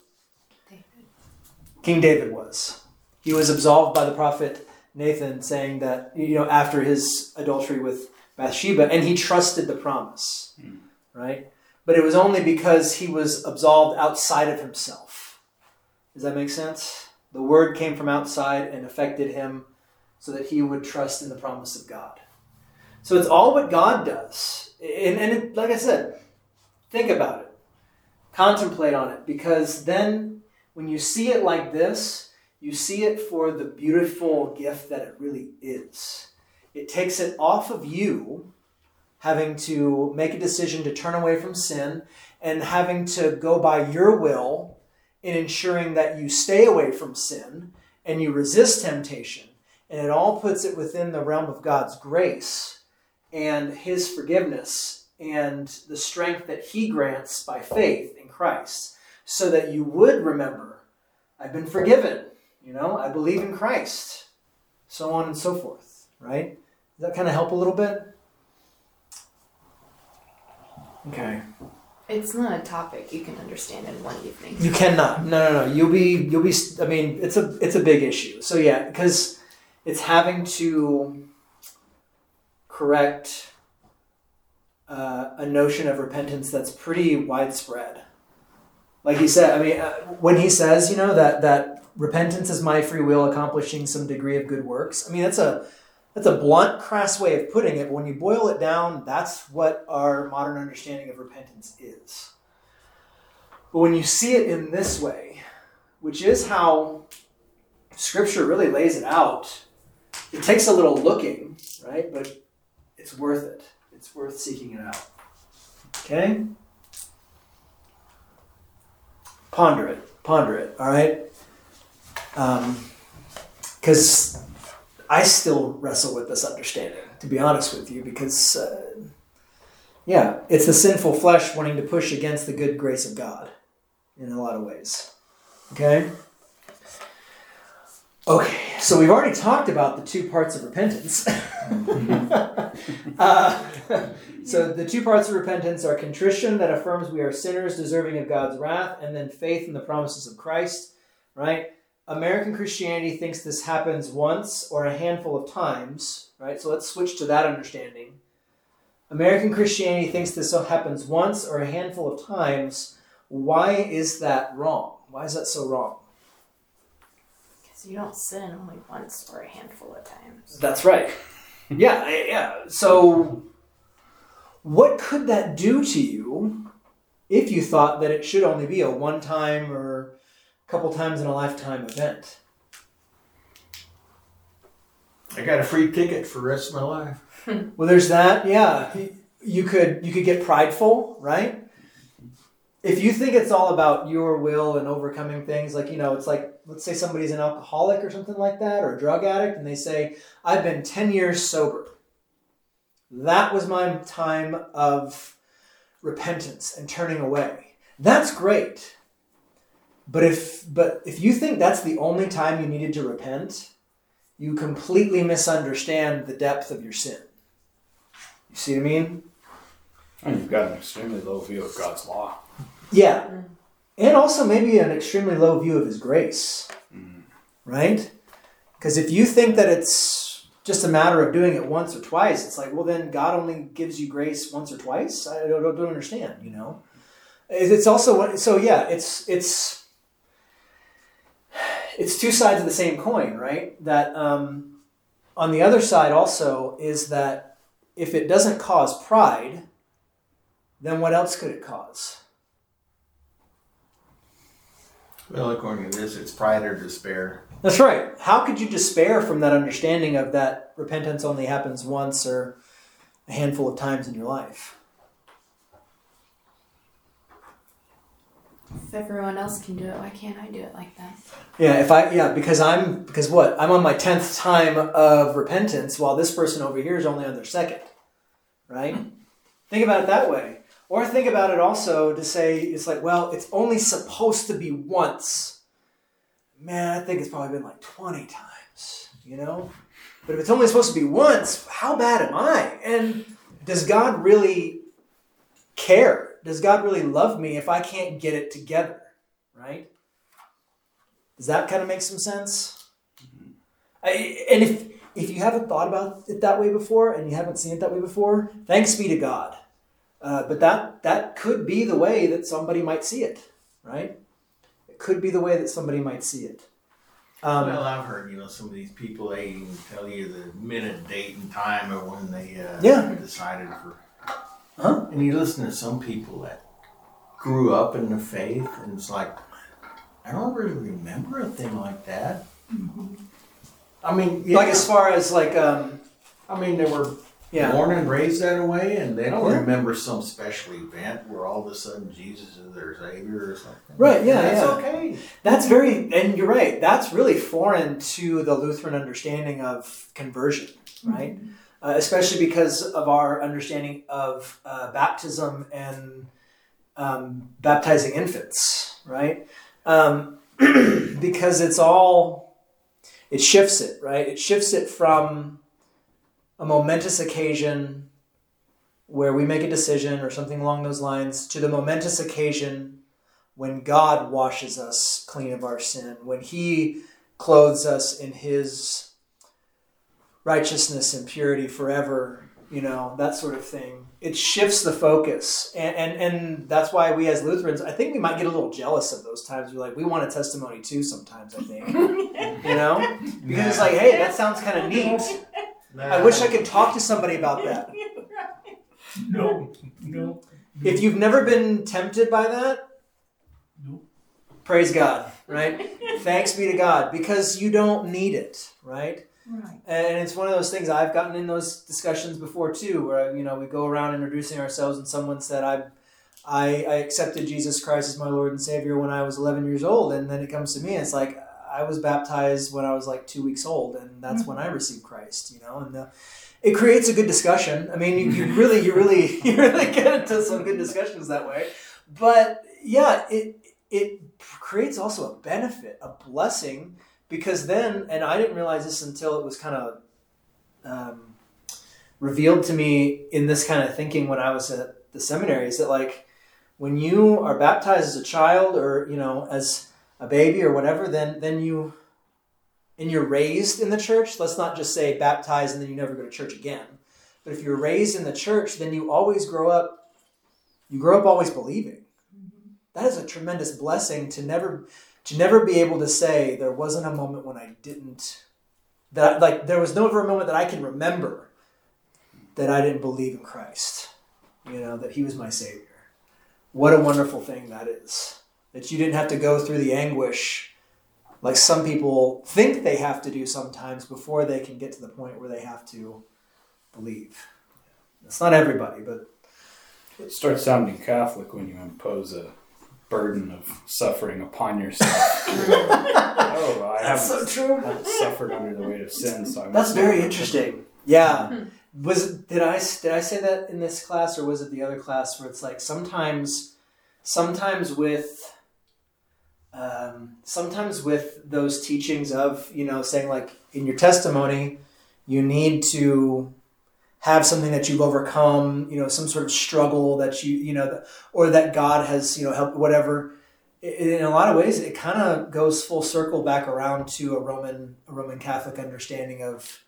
King David was. He was absolved by the prophet Nathan, saying that you know after his adultery with Bathsheba, and he trusted the promise, hmm. right? But it was only because he was absolved outside of himself. Does that make sense? The word came from outside and affected him so that he would trust in the promise of God. So it's all what God does. And, and it, like I said, think about it, contemplate on it, because then when you see it like this, you see it for the beautiful gift that it really is. It takes it off of you having to make a decision to turn away from sin and having to go by your will in ensuring that you stay away from sin and you resist temptation. And it all puts it within the realm of God's grace and His forgiveness and the strength that He grants by faith in Christ so that you would remember, I've been forgiven, you know, I believe in Christ, so on and so forth, right? Does that kind of help a little bit? Okay. It's not a topic you can understand in one evening. You cannot. No, no, no. You'll be. You'll be. I mean, it's a. It's a big issue. So yeah, because it's having to correct uh, a notion of repentance that's pretty widespread. Like he said, I mean, uh, when he says, you know, that that repentance is my free will accomplishing some degree of good works. I mean, that's a that's a blunt, crass way of putting it. But when you boil it down, that's what our modern understanding of repentance is. But when you see it in this way, which is how Scripture really lays it out, it takes a little looking, right? But it's worth it. It's worth seeking it out. Okay? Ponder it. Ponder it. All right? Um because um, I still wrestle with this understanding, to be honest with you, because, uh, yeah, it's the sinful flesh wanting to push against the good grace of God in a lot of ways. Okay? Okay, so we've already talked about the two parts of repentance. uh, so the two parts of repentance are contrition that affirms we are sinners deserving of God's wrath, and then faith in the promises of Christ, right? American Christianity thinks this happens once or a handful of times, right? So let's switch to that understanding. American Christianity thinks this happens once or a handful of times. Why is that wrong? Why is that so wrong? Because you don't sin only once or a handful of times. That's right. yeah, yeah. So, what could that do to you if you thought that it should only be a one time or a couple times in a lifetime event? I got a free ticket for the rest of my life. Well, there's that. Yeah, you could you could get prideful, right? If you think it's all about your will and overcoming things, like you know, it's like let's say somebody's an alcoholic or something like that, or a drug addict, and they say, "I've been ten years sober." That was my time of repentance and turning away. That's great. But if but if you think that's the only time you needed to repent, you completely misunderstand the depth of your sin. You see what I mean? And you've got an extremely low view of God's law. Yeah. Mm-hmm. And also maybe an extremely low view of his grace. Right? Because if you think that it's just a matter of doing it once or twice, it's like, well, then God only gives you grace once or twice. I don't, don't understand, you know? It's also, so yeah, it's, it's, it's two sides of the same coin, right? That um, on the other side also is that if it doesn't cause pride, then what else could it cause? Well, according to this, it's pride or despair. That's right. How could you despair from that understanding of that repentance only happens once or a handful of times in your life? If everyone else can do it, why can't I do it like that? Yeah, if I yeah, because I'm because what? I'm on my 10th time of repentance while this person over here is only on their second. Right? Think about it that way. Or think about it also to say it's like, well, it's only supposed to be once. Man, I think it's probably been like 20 times, you know? But if it's only supposed to be once, how bad am I? And does God really care? Does God really love me if I can't get it together? Right? Does that kind of make some sense? Mm-hmm. I, and if if you haven't thought about it that way before and you haven't seen it that way before, thanks be to God. Uh, but that that could be the way that somebody might see it, right? It could be the way that somebody might see it. Um, well, I've heard you know some of these people they even tell you the minute, date, and time of when they uh, Yeah. decided for. Huh? And you listen to some people that grew up in the faith, and it's like, I don't really remember a thing like that. I mean, yeah, Like as far as like um, I mean, there were yeah, born and raised that way, and they don't Yeah. remember some special event where all of a sudden Jesus is their savior or something. Right, yeah, that's yeah. okay. That's very, and you're right. That's really foreign to the Lutheran understanding of conversion, right? Uh, especially because of our understanding of uh, baptism and um, baptizing infants, right? Um, because it's all, it shifts it, right? It shifts it from a momentous occasion where we make a decision or something along those lines to the momentous occasion when God washes us clean of our sin, when He clothes us in His righteousness and purity forever, you know, that sort of thing. It shifts the focus. And, and, and that's why we as Lutherans, I think we might get a little jealous of those times. We're like, we want a testimony too sometimes, I think. you know? Because it's like, hey, that sounds kind of neat. I wish I could talk to somebody about that. No, no. If you've never been tempted by that, No. praise God, right? Thanks be to God because you don't need it, right? Right. And it's one of those things I've gotten in those discussions before too, where you know we go around introducing ourselves, and someone said, "I, I, I accepted Jesus Christ as my Lord and Savior when I was 11 years old," and then it comes to me, and it's like I was baptized when I was like two weeks old, and that's when I received Christ, you know, and the, it creates a good discussion. I mean, you, you really, you really, you really get into some good discussions that way, but yeah, it it creates also a benefit, a blessing because then, and I didn't realize this until it was kind of um, revealed to me in this kind of thinking when I was at the seminary, is that like when you are baptized as a child or you know as a baby or whatever, then then you and you're raised in the church. Let's not just say baptized and then you never go to church again. But if you're raised in the church, then you always grow up. You grow up always believing. That is a tremendous blessing to never to never be able to say there wasn't a moment when I didn't that like there was never a moment that I can remember that I didn't believe in Christ. You know, that he was my savior. What a wonderful thing that is. That you didn't have to go through the anguish like some people think they have to do sometimes before they can get to the point where they have to believe. It's not everybody, but It starts sounding Catholic when you impose a burden of suffering upon yourself. oh, I that's haven't, so true. haven't suffered under the weight of sin, so I'm That's very interesting. Yeah. Mm-hmm. Was did I did I say that in this class or was it the other class where it's like sometimes sometimes with um, sometimes with those teachings of you know saying like in your testimony you need to have something that you've overcome you know some sort of struggle that you you know or that God has you know helped whatever in a lot of ways it kind of goes full circle back around to a Roman a Roman Catholic understanding of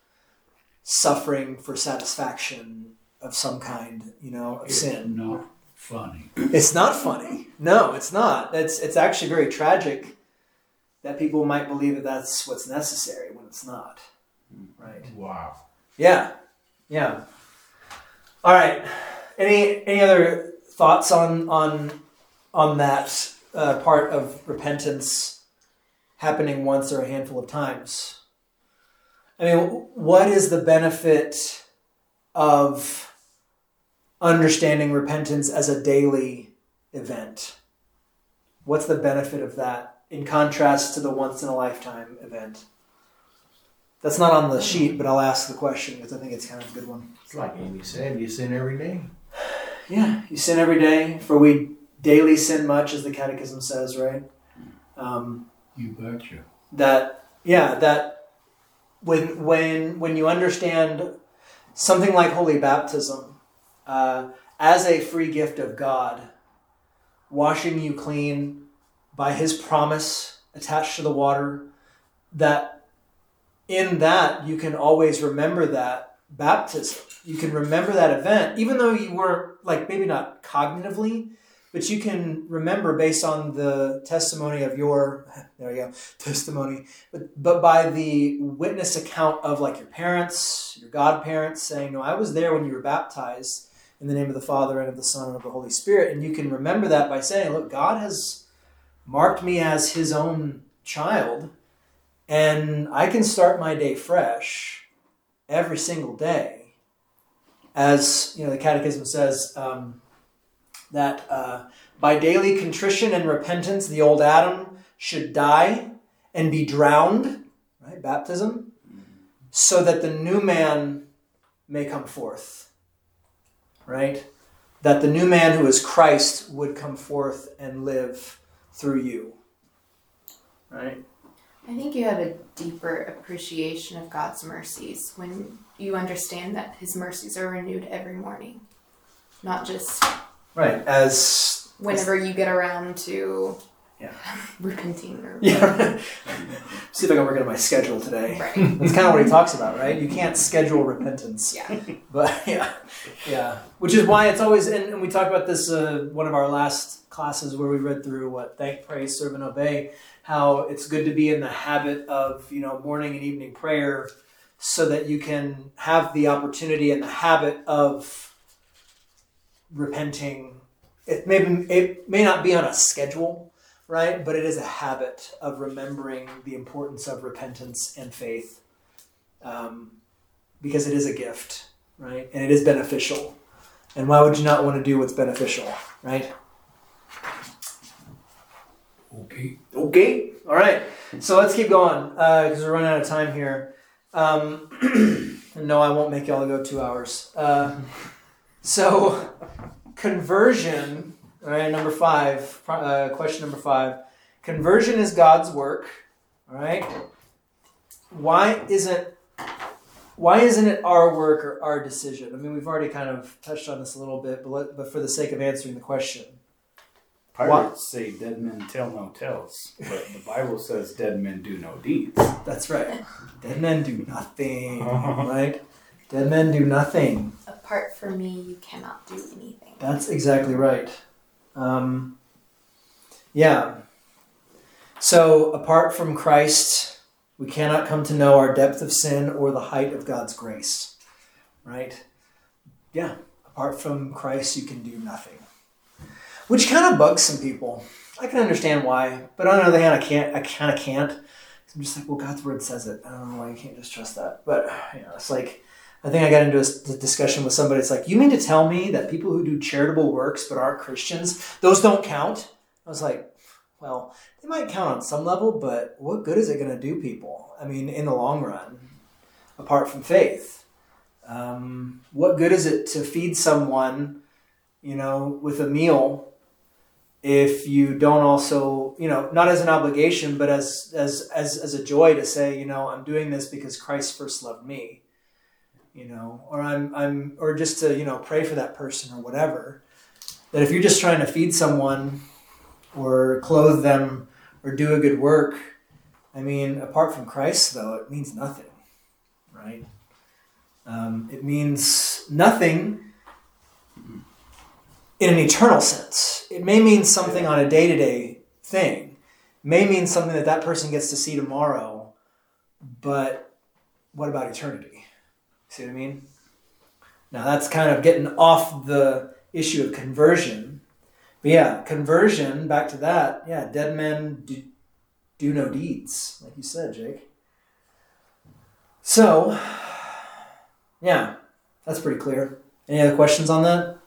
suffering for satisfaction of some kind, you know, of It's sin. not funny. It's not funny. No, it's not. It's it's actually very tragic that people might believe that that's what's necessary when it's not. Right. Wow. Yeah. Yeah. All right. Any any other thoughts on on on that uh, part of repentance happening once or a handful of times? I mean, what is the benefit of understanding repentance as a daily event? What's the benefit of that in contrast to the once in a lifetime event? That's not on the sheet, but I'll ask the question because I think it's kind of a good one. It's like Amy said, you sin every day. Yeah, you sin every day, for we daily sin much, as the Catechism says, right? Um, You betcha. that yeah, that when when when you understand something like holy baptism uh, as a free gift of God, washing you clean by His promise attached to the water, that in that you can always remember that baptism. You can remember that event, even though you weren't like maybe not cognitively, but you can remember based on the testimony of your there you go testimony but but by the witness account of like your parents your godparents saying no i was there when you were baptized in the name of the father and of the son and of the holy spirit and you can remember that by saying look god has marked me as his own child and i can start my day fresh every single day as you know the catechism says um, that uh, by daily contrition and repentance, the old Adam should die and be drowned, right? Baptism, so that the new man may come forth, right? That the new man who is Christ would come forth and live through you, right? I think you have a deeper appreciation of God's mercies when you understand that His mercies are renewed every morning, not just Right. As whenever you get around to repenting or Yeah. See if I can work it on my schedule today. right. That's kind of what he talks about, right? You can't schedule repentance. Yeah. But yeah, yeah. Which is why it's always, and, and we talked about this uh, one of our last classes where we read through what thank, praise, serve, and obey. How it's good to be in the habit of you know morning and evening prayer, so that you can have the opportunity and the habit of repenting. It may be, it may not be on a schedule, right? But it is a habit of remembering the importance of repentance and faith, um, because it is a gift, right? And it is beneficial. And why would you not want to do what's beneficial, right? Okay. Okay. All right. So let's keep going because we're running out of time here. Um, no, I won't make y'all go two hours. Uh, so conversion. All right, number five. Uh, question number five. Conversion is God's work. All right. Why isn't why isn't it our work or our decision? I mean, we've already kind of touched on this a little bit, but let, but for the sake of answering the question, Pirates say dead men tell no tales, but the Bible says dead men do no deeds. That's right. Dead men do nothing, right? Dead men do nothing. Apart from me, you cannot do anything. That's exactly right. Um, yeah. So, apart from Christ, we cannot come to know our depth of sin or the height of God's grace, right? Yeah. Apart from Christ, you can do nothing. Which kind of bugs some people. I can understand why, but on the other hand, I can't. I kind of can't. I'm just like, well, God's word says it. I don't know why you can't just trust that. But you know, it's like I think I got into a discussion with somebody. It's like, you mean to tell me that people who do charitable works but aren't Christians, those don't count? I was like, well, they might count on some level, but what good is it going to do people? I mean, in the long run, apart from faith, um, what good is it to feed someone, you know, with a meal if you don't also, you know, not as an obligation, but as as as as a joy to say, you know, I'm doing this because Christ first loved me you know, or I'm I'm or just to, you know, pray for that person or whatever. That if you're just trying to feed someone or clothe them or do a good work, I mean, apart from Christ though, it means nothing. Right? Um, it means nothing in an eternal sense. It may mean something on a day-to-day thing. May mean something that that person gets to see tomorrow, but what about eternity? See what I mean? Now that's kind of getting off the issue of conversion. But yeah, conversion, back to that, yeah, dead men do, do no deeds, like you said, Jake. So, yeah, that's pretty clear. Any other questions on that?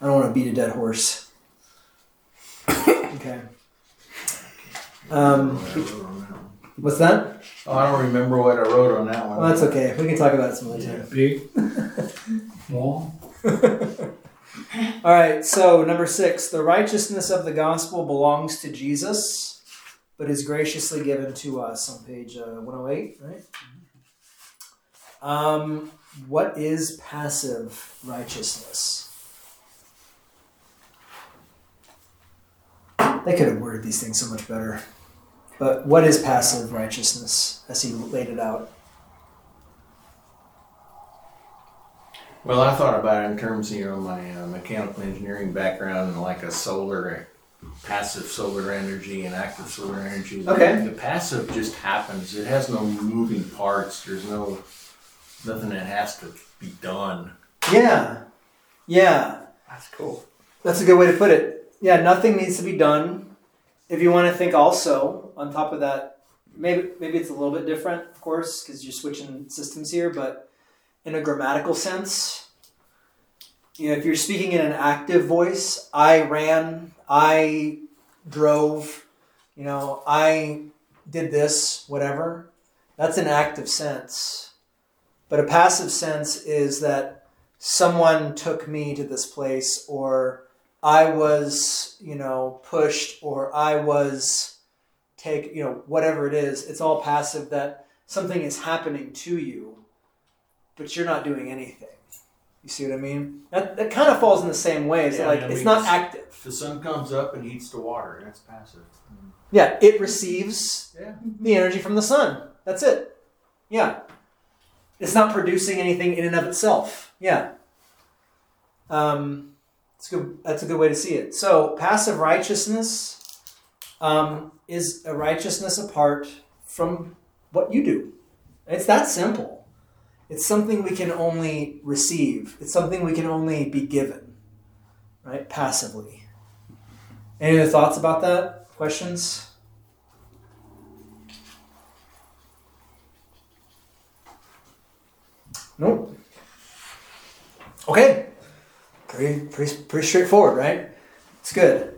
I don't want to beat a dead horse. okay. Um, what's that? Oh, I don't remember what I wrote on that one. Well, that's okay. We can talk about it some other time. Big, small, All right, so number six, the righteousness of the gospel belongs to Jesus, but is graciously given to us on page uh, 108, right? Um, what is passive righteousness? They could have worded these things so much better. But what is passive righteousness as he laid it out? Well, I thought about it in terms of you know my uh, mechanical engineering background and like a solar, passive solar energy and active solar energy. Okay. The passive just happens. It has no moving parts. There's no nothing that has to be done. Yeah. Yeah. That's cool. That's a good way to put it. Yeah, nothing needs to be done. If you want to think also on top of that, maybe maybe it's a little bit different, of course, because you're switching systems here. But in a grammatical sense, you know, if you're speaking in an active voice, I ran, I drove, you know, I did this, whatever. That's an active sense. But a passive sense is that someone took me to this place or I was, you know, pushed or I was take, you know, whatever it is. It's all passive that something is happening to you, but you're not doing anything. You see what I mean? That, that kind of falls in the same way. It's Yeah, like I it's not active. The sun comes up and heats the water, that's passive. Yeah, it receives Yeah. the energy from the sun. That's it. Yeah. It's not producing anything in and of itself. Yeah. Um, it's good. That's a good way to see it. So passive righteousness um, is a righteousness apart from what you do. It's that simple. It's something we can only receive. It's something we can only be given, right? Passively. Any other thoughts about that? Questions? Nope. Okay. Pretty, pretty, pretty straightforward, right? It's good.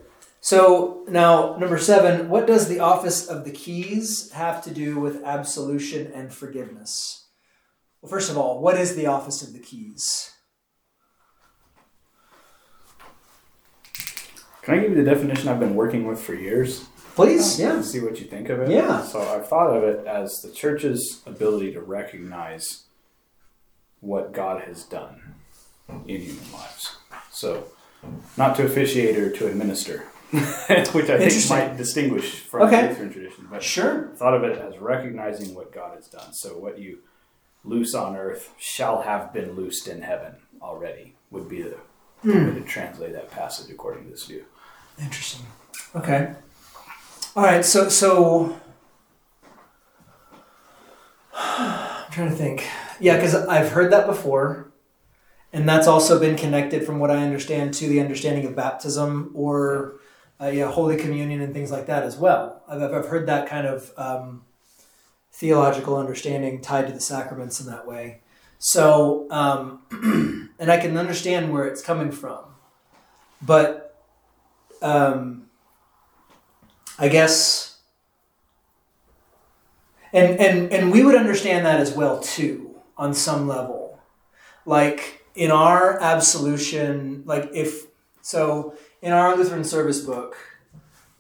So now, number seven, what does the office of the keys have to do with absolution and forgiveness? Well, first of all, what is the office of the keys? Can I give you the definition I've been working with for years? Please, um, yeah. See what you think of it. Yeah. So I've thought of it as the church's ability to recognize what God has done in human lives. So, not to officiate or to administer, which I think might distinguish from Okay. the Lutheran tradition. But Sure. thought of it as recognizing what God has done. So what you loose on earth shall have been loosed in heaven already would be the hmm. way to translate that passage according to this view. Interesting. Okay. All right. So so I'm trying to think. Yeah, because I've heard that before, and that's also been connected, from what I understand, to the understanding of baptism or uh, yeah, Holy Communion and things like that as well. I've I've heard that kind of um, theological understanding tied to the sacraments in that way. So, um, and I can understand where it's coming from, but um, I guess, and and and we would understand that as well too on some level, like in our absolution, like if so in our Lutheran service book,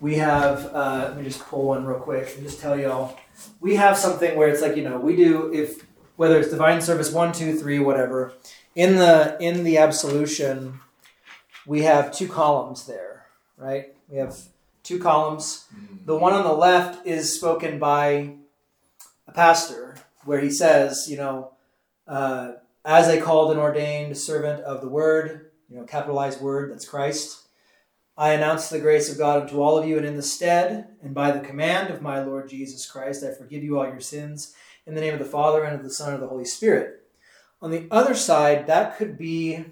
we have. Uh, let me just pull one real quick and just tell y'all. We have something where it's like you know we do if whether it's divine service one two three whatever in the in the absolution we have two columns there right we have two columns the one on the left is spoken by a pastor where he says you know uh, as a called and ordained servant of the word you know capitalized word that's christ i announce the grace of god unto all of you and in the stead and by the command of my lord jesus christ i forgive you all your sins in the name of the father and of the son and of the holy spirit on the other side that could be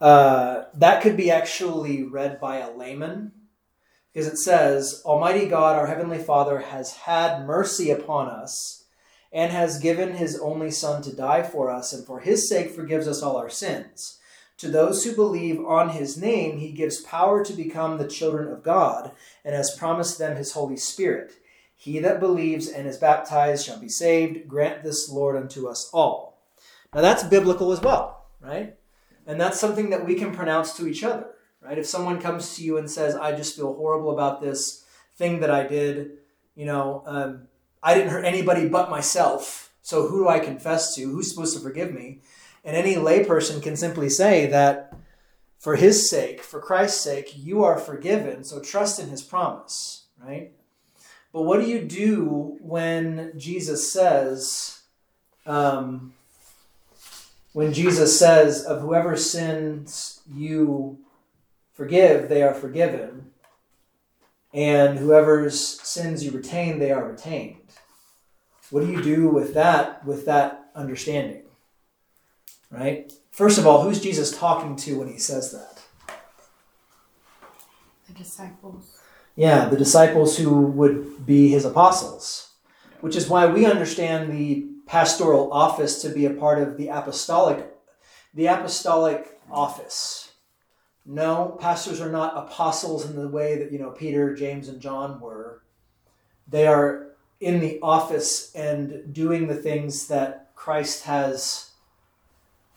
uh, that could be actually read by a layman because it says, Almighty God, our Heavenly Father, has had mercy upon us and has given his only Son to die for us, and for his sake forgives us all our sins. To those who believe on his name, he gives power to become the children of God, and has promised them his Holy Spirit. He that believes and is baptized shall be saved. Grant this, Lord, unto us all. Now that's biblical as well, right? And that's something that we can pronounce to each other, right? If someone comes to you and says, I just feel horrible about this thing that I did, you know, um, I didn't hurt anybody but myself. So who do I confess to? Who's supposed to forgive me? And any layperson can simply say that for his sake, for Christ's sake, you are forgiven. So trust in his promise, right? But what do you do when Jesus says, um, when Jesus says, of whoever sins you forgive, they are forgiven, and whoever's sins you retain, they are retained. What do you do with that with that understanding? Right? First of all, who's Jesus talking to when he says that? The disciples. Yeah, the disciples who would be his apostles, which is why we understand the pastoral office to be a part of the apostolic the apostolic office. No, pastors are not apostles in the way that, you know, Peter, James and John were. They are in the office and doing the things that Christ has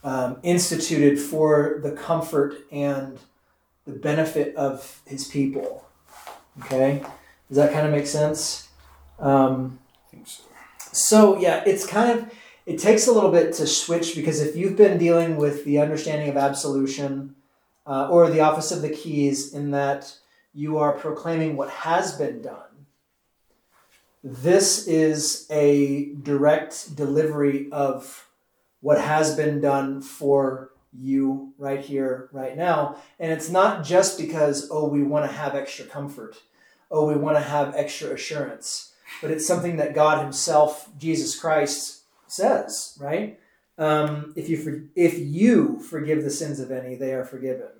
um, instituted for the comfort and the benefit of his people. Okay, does that kind of make sense? Um, I think so. so yeah, it's kind of it takes a little bit to switch because if you've been dealing with the understanding of absolution uh, or the office of the keys, in that you are proclaiming what has been done, this is a direct delivery of what has been done for you right here, right now. And it's not just because, oh, we want to have extra comfort, oh, we want to have extra assurance, but it's something that God Himself, Jesus Christ, says, right? Um, if you for, if you forgive the sins of any, they are forgiven,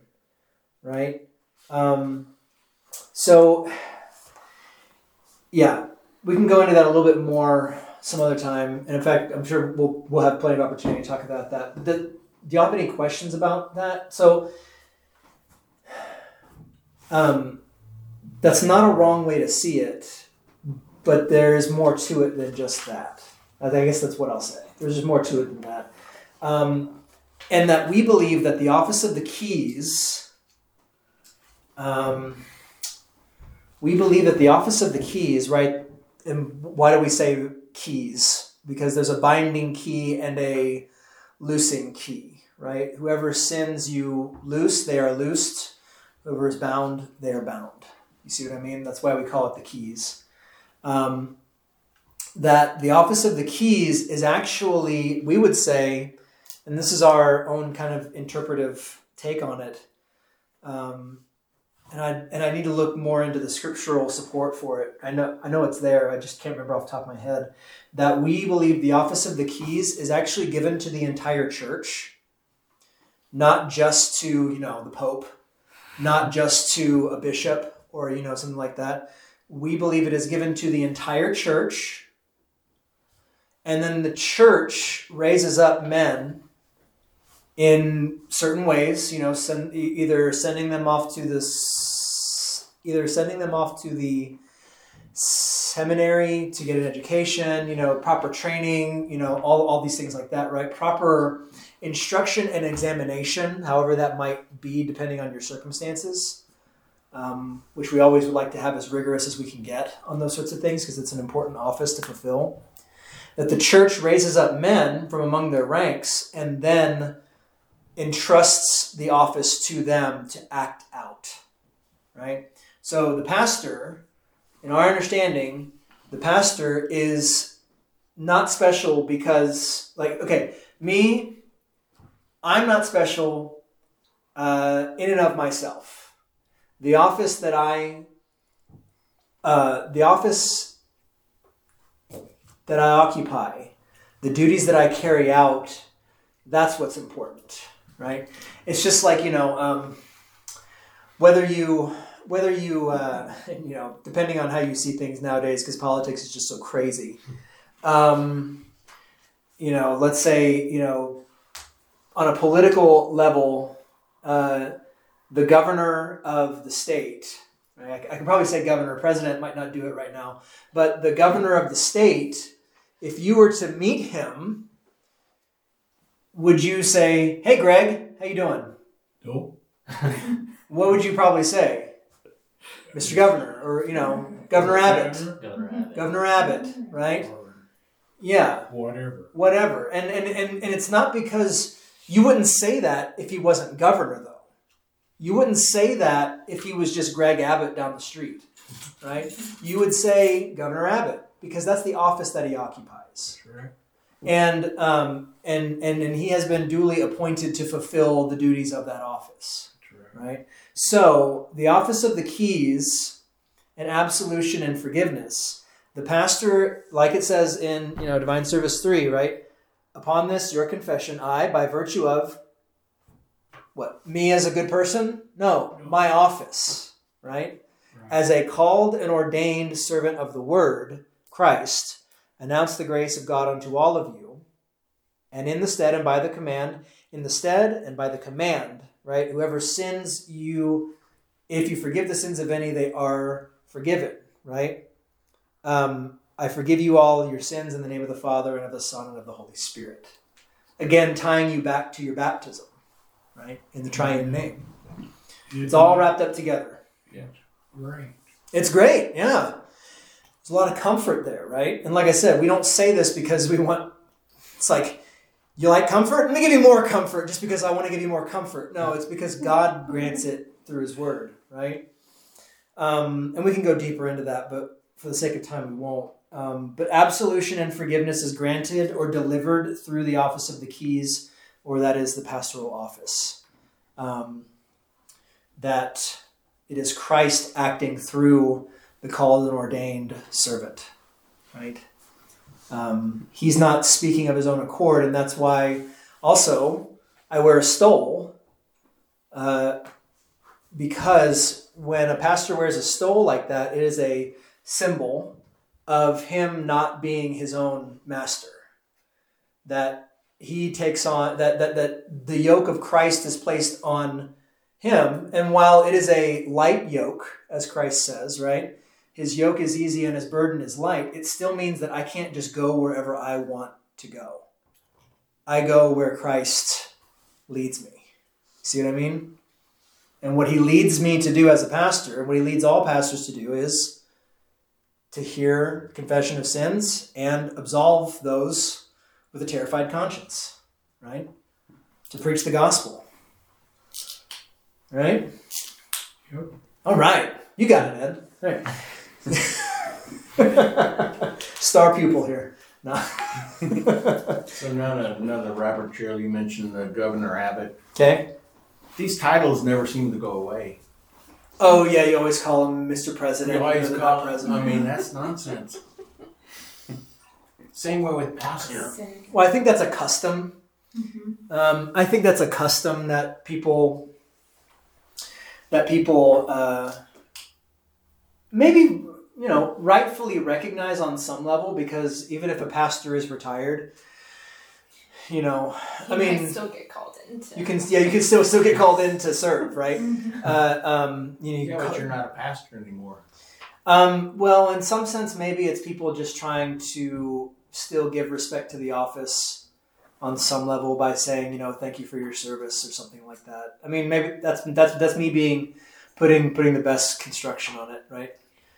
right? Um, so, yeah, we can go into that a little bit more some other time. And in fact, I'm sure we'll we'll have plenty of opportunity to talk about that. But the, do y'all have any questions about that? So, um, that's not a wrong way to see it, but there's more to it than just that. I guess that's what I'll say. There's just more to it than that. Um, and that we believe that the office of the keys, um, we believe that the office of the keys, right? And why do we say keys? Because there's a binding key and a loosing key, right? Whoever sins you loose, they are loosed. Whoever is bound, they are bound. You see what I mean? That's why we call it the keys. Um, that the office of the keys is actually, we would say, and this is our own kind of interpretive take on it. Um, and I and I need to look more into the scriptural support for it. I know I know it's there. I just can't remember off the top of my head that we believe the office of the keys is actually given to the entire church, not just to you know the pope, not just to a bishop or you know something like that. We believe it is given to the entire church, and then the church raises up men in certain ways, you know, send, either sending them off to this, either sending them off to the seminary to get an education, you know, proper training, you know, all, all these things like that, right? Proper instruction and examination, however that might be depending on your circumstances, um, which we always would like to have as rigorous as we can get on those sorts of things because it's an important office to fulfill. That the church raises up men from among their ranks and then entrusts the office to them to act out. Right? So the pastor, in our understanding, the pastor is not special because, like, okay, me, I'm not special uh, in and of myself. The office that I, uh, the office that I occupy, the duties that I carry out, that's what's important right? It's just like you know, um, whether you whether you uh, you know, depending on how you see things nowadays, because politics is just so crazy. Um, you know, let's say you know, on a political level, uh, the governor of the state. I, I can probably say governor. President might not do it right now, but the governor of the state. If you were to meet him would you say, "Hey, Greg, how you doing?" Nope. what would you probably say, Mr. Governor, or you know, Governor Abbott, Governor Abbott. Governor Abbott, right? Yeah, Whatever. whatever. And and and and it's not because you wouldn't say that if he wasn't governor, though. You wouldn't say that if he was just Greg Abbott down the street, right? You would say Governor Abbott because that's the office that he occupies. Correct. And um, and and and he has been duly appointed to fulfill the duties of that office. Correct. Right. So the office of the keys and absolution and forgiveness. The pastor, like it says in you know Divine Service three, right? Upon this, your confession, I, by virtue of what me as a good person, no, my office, right? Right. As a called and ordained servant of the Word, Christ, announce the grace of God unto all of you, and in the stead and by the command, in the stead and by the command, right? Whoever sins you, if you forgive the sins of any, they are forgiven, right? Um, I forgive you all your sins in the name of the Father and of the Son and of the Holy Spirit. Again, tying you back to your baptism, right? In the triune name. It's all wrapped up together. Yeah Great. It's great, yeah. There's a lot of comfort there, right? And like I said, we don't say this because we want It's like you like comfort. Let me give you more comfort, just because I want to give you more comfort. No, it's because God grants it through His Word, right? Um, and we can go deeper into that, but for the sake of time, we won't. Um, but absolution and forgiveness is granted or delivered through the office of the keys, or that is the pastoral office. Um, that it is Christ acting through the called and ordained servant, right? Um, he's not speaking of his own accord, and that's why also I wear a stole uh, because when a pastor wears a stole like that, it is a symbol of him not being his own master. That he takes on that that that the yoke of Christ is placed on him, and while it is a light yoke, as Christ says, right? His yoke is easy and his burden is light. It still means that I can't just go wherever I want to go. I go where Christ leads me. See what I mean? And what he leads me to do as a pastor, and what he leads all pastors to do is to hear confession of sins and absolve those with a terrified conscience, right? To preach the gospel. Right? Yep. All right. You got it, Ed. Right. Star pupil here. No. So another, another Robert Trail, you mentioned the Governor Abbott. okay. These titles never seem to go away. Oh yeah, you always call him Mr. President. You always even though they're call- president. I mean, that's nonsense. Same way with pastor. Well, I think that's a custom. Um, I think that's a custom that people that people uh, maybe you know rightfully recognize on some level because even if a pastor is retired, you know, He I mean, still get called in. To, you can yeah you can still still get called in to serve, right? Uh, um, you know, you Yeah, can but call- you're not a pastor anymore. Um, well, in some sense, maybe it's people just trying to still give respect to the office on some level by saying, you know, thank you for your service or something like that. I mean, maybe that's that's that's me being putting putting the best construction on it, right?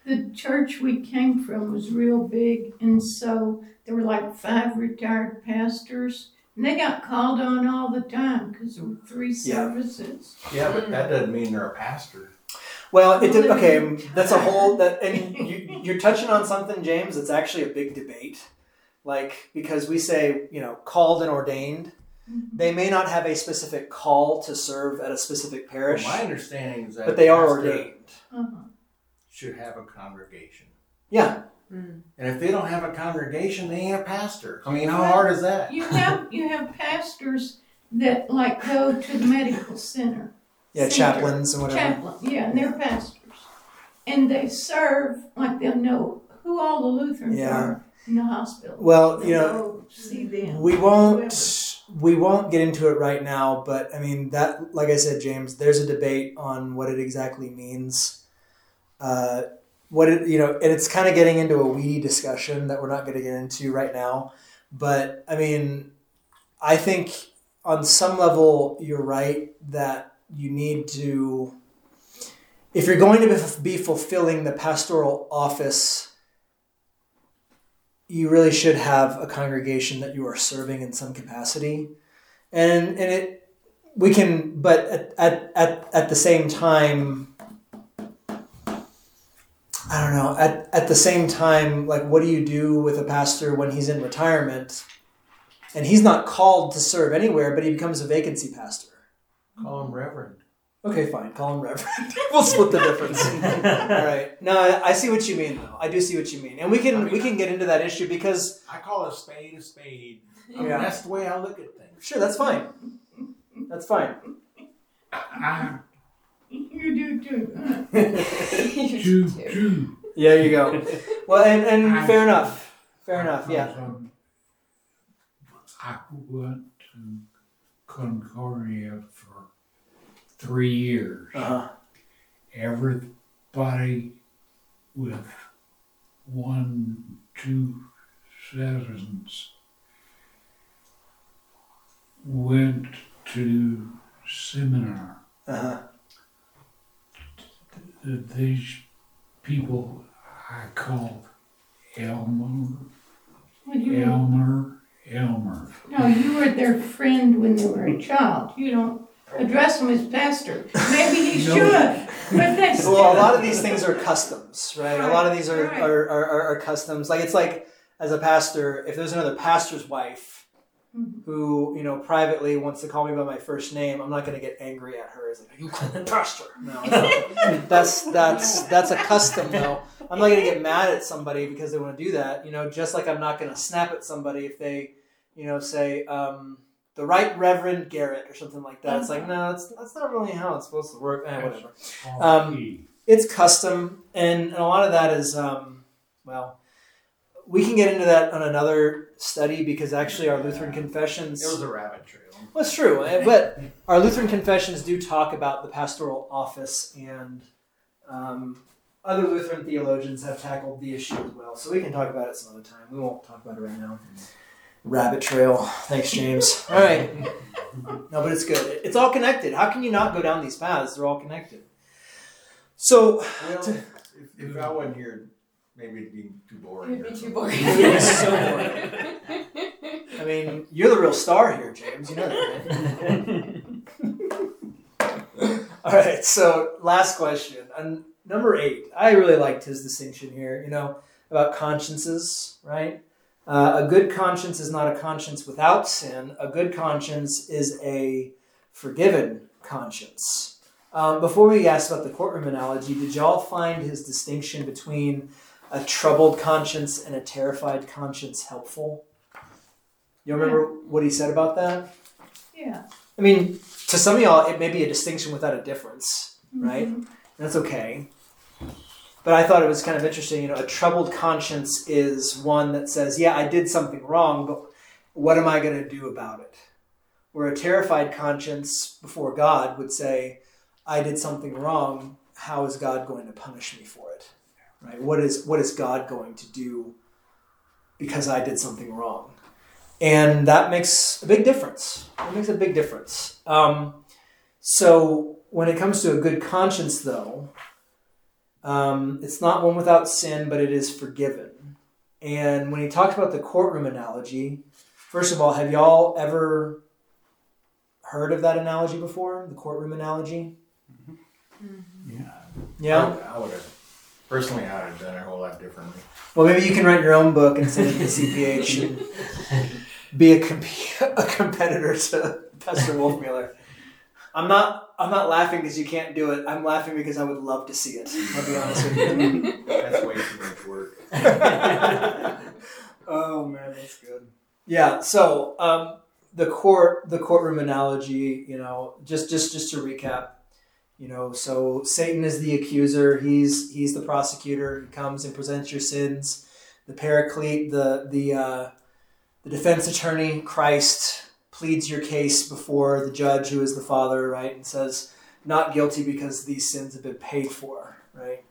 The church we came from was real big, and so there were like five retired pastors, and they got called on all the time because there were three Yeah. services. Yeah, but that doesn't mean they're a pastor. Well, it did, okay. That's a whole that, and you, you're touching on something, James. That's actually a big debate. Like because we say, you know, called and ordained. They may not have a specific call to serve at a specific parish, Well, my understanding is that but they are pastor ordained. Uh-huh. Should have a congregation, Yeah, Mm. and if they don't have a congregation, they ain't a pastor. I mean, how hard is that? You have you have pastors that like go to the medical center. yeah, Center. chaplains and whatever. Chaplain, yeah, and they're pastors, and they serve like they'll know who all the Lutherans Yeah. are in the hospital. Well, you They'll know, see them. we won't we won't get into it right now, but I mean that, like I said, James, there's a debate on what it exactly means. Uh, what it you know, and it's kind of getting into a weedy discussion that we're not going to get into right now. But I mean, I think on some level you're right that you need to, if you're going to be fulfilling the pastoral office you really should have a congregation that you are serving in some capacity and and it we can but at at, at, at the same time i don't know at, at the same time like what do you do with a pastor when he's in retirement and he's not called to serve anywhere but he becomes a vacancy pastor Call him reverend. okay fine call him reverend we'll split the difference all right no I, I see what you mean though i do see what you mean and we can we can get into that issue because I call a spade a spade. I mean, Yeah. that's the way I look at things. Sure, that's fine. That's fine. I, You do too. huh? Jew, Jew. Yeah, there you go. Well, and, and fair enough. Fair enough. Yeah. Um, I went to Concordia for three years. Uh-huh. Everybody with one, two sevens went to seminar. Uh-huh. Th- These people I called Elmer, What you mean? Elmer, Elmer. No, you were their friend when they were a child. You don't address them as pastor. Maybe he No. should, but that's well, a lot of these things are customs, right? A lot of these are, Right. are, are, are, are customs. Like it's like as a pastor, if there's another pastor's wife Mhm. who you know privately wants to call me by my first name, I'm not going to get angry at her. It's like you call me pastor. No, no. that's that's that's a custom though. I'm not going to get mad at somebody because they want to do that. You know, just like I'm not going to snap at somebody if they, you know, say. Um, the Right Reverend Garrett or something like that. It's like, no, that's, that's not really how it's supposed to work. Eh, whatever Um, it's custom and, and a lot of that is um, well we can get into that on another study because actually our lutheran confessions It was a rabbit trail. well, it's true eh, but our lutheran confessions do talk about the pastoral office and um, other lutheran theologians have tackled the issue as well. So we can talk about it some other time. We won't talk about it right now. Rabbit trail. Thanks james. All right. No but it's good. It's all connected. How can you not go down these paths? They're all connected. So Well, if, if I wasn't here, maybe it'd be too boring. It'd be too something. boring. It is so I mean, you're the real star here, James. You know that. Right? All right. So, last question. And number eight. I really liked his distinction here. You know about consciences, right? Uh, a good conscience is not a conscience without sin. A good conscience is a forgiven conscience. Um, before we asked about the courtroom analogy, did y'all find his distinction between a troubled conscience and a terrified conscience helpful? You remember what he said about that? yeah. I mean, to some of y'all, it may be a distinction without a difference, right? Mhm. That's okay. But I thought it was kind of interesting. You know, a troubled conscience is one that says, "Yeah, I did something wrong, but what am I going to do about it?" Where a terrified conscience before God would say, "I did something wrong. How is God going to punish me for it?" Right? What is what is God going to do because I did something wrong? And that makes a big difference. It makes a big difference. Um, so when it comes to a good conscience, though, um, it's not one without sin, but it is forgiven. And when he talks about the courtroom analogy, first of all, have y'all ever heard of that analogy before? The courtroom analogy? Yeah. Yeah. I, would have personally, I would have done it a whole lot differently. Well, maybe you can write your own book and send it to CPH and be a, comp- a competitor to Pastor Wolfmueller. I'm not. I'm not laughing because you can't do it. I'm laughing because I would love to see it. I'll be honest with you. That's way too much work. oh man, that's good. Yeah. So um, the court, the courtroom analogy. You know, just just just to recap. You know, so Satan is the accuser. He's he's the prosecutor. He comes and presents your sins. The paraclete, the the uh, the defense attorney, Christ pleads your case before the judge, who is the Father, right, and says not guilty because these sins have been paid for, right.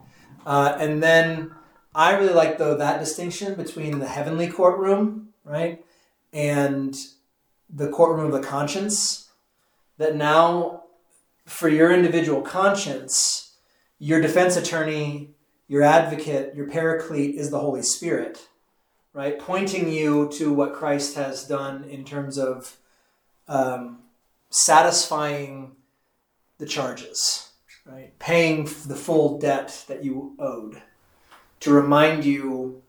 Uh, and then I really like though that distinction between the heavenly courtroom, right, and the courtroom of the conscience. That now, for your individual conscience, your defense attorney, your advocate, your paraclete is the Holy Spirit, right, pointing you to what Christ has done in terms of um, satisfying the charges, right, paying the full debt that you owed to remind you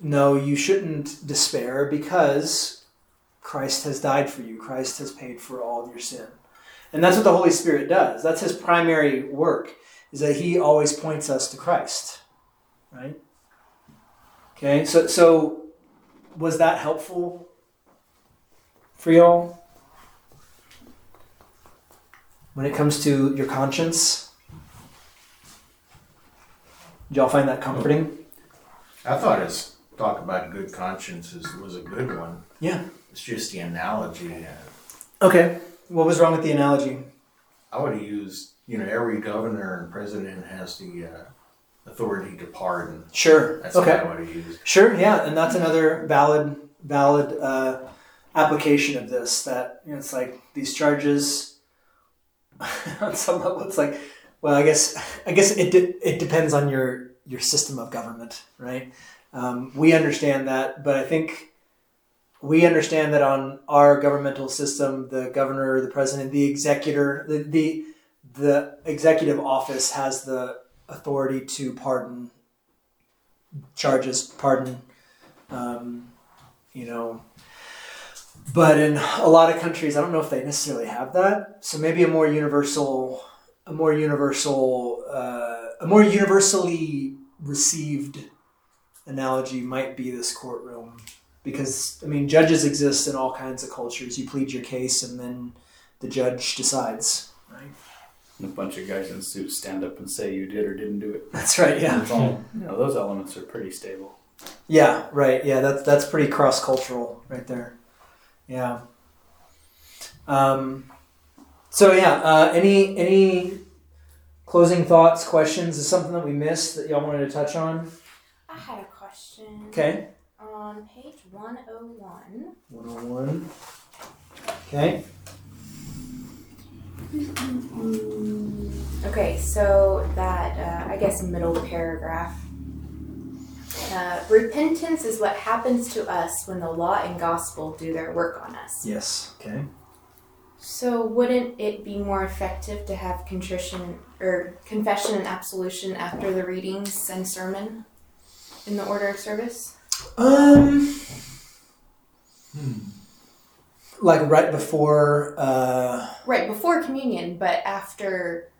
no, you shouldn't despair because Christ has died for you. Christ has paid for all of your sin. And that's what the Holy Spirit does. That's his primary work, is that he always points us to Christ. Right? Okay, so so was that helpful for y'all? When it comes to your conscience? Did y'all find that comforting? I thought his talk about good consciences was a good one. Yeah. It's just the analogy. Okay. What was wrong with the analogy? I would have used, you know, every governor and president has the uh, authority to pardon. Sure. That's what okay. I would have used. Sure. Yeah, and that's another valid valid uh, application of this. That you know, it's like these charges. on some level, it's like, well, I guess I guess it de- it depends on your your system of government, right? Um, we understand that, but I think we understand that on our governmental system, the governor, the president, the executor, the the, the executive office has the authority to pardon charges, pardon, um, you know. But in a lot of countries, I don't know if they necessarily have that. So maybe a more universal, a more universal, uh, a more universally received analogy might be this courtroom because I mean judges exist in all kinds of cultures. You plead your case and then the judge decides. Right. And a bunch of guys in suits stand up and say you did or didn't do it. That's right. Yeah. It's all, you know, those elements are pretty stable. Yeah. Right. Yeah. That's that's pretty cross cultural right there. Yeah. Um. So yeah. Uh, any any closing thoughts, questions? Is something that we missed that y'all wanted to touch on? I had a question. Okay. On page 101. 101. Okay. Okay, so that, uh, I guess, middle paragraph. Uh, repentance is what happens to us when the law and gospel do their work on us. Yes. Okay. So, wouldn't it be more effective to have contrition or confession and absolution after the readings and sermon in the order of service? Um. Like right before. Uh, Right before communion, but after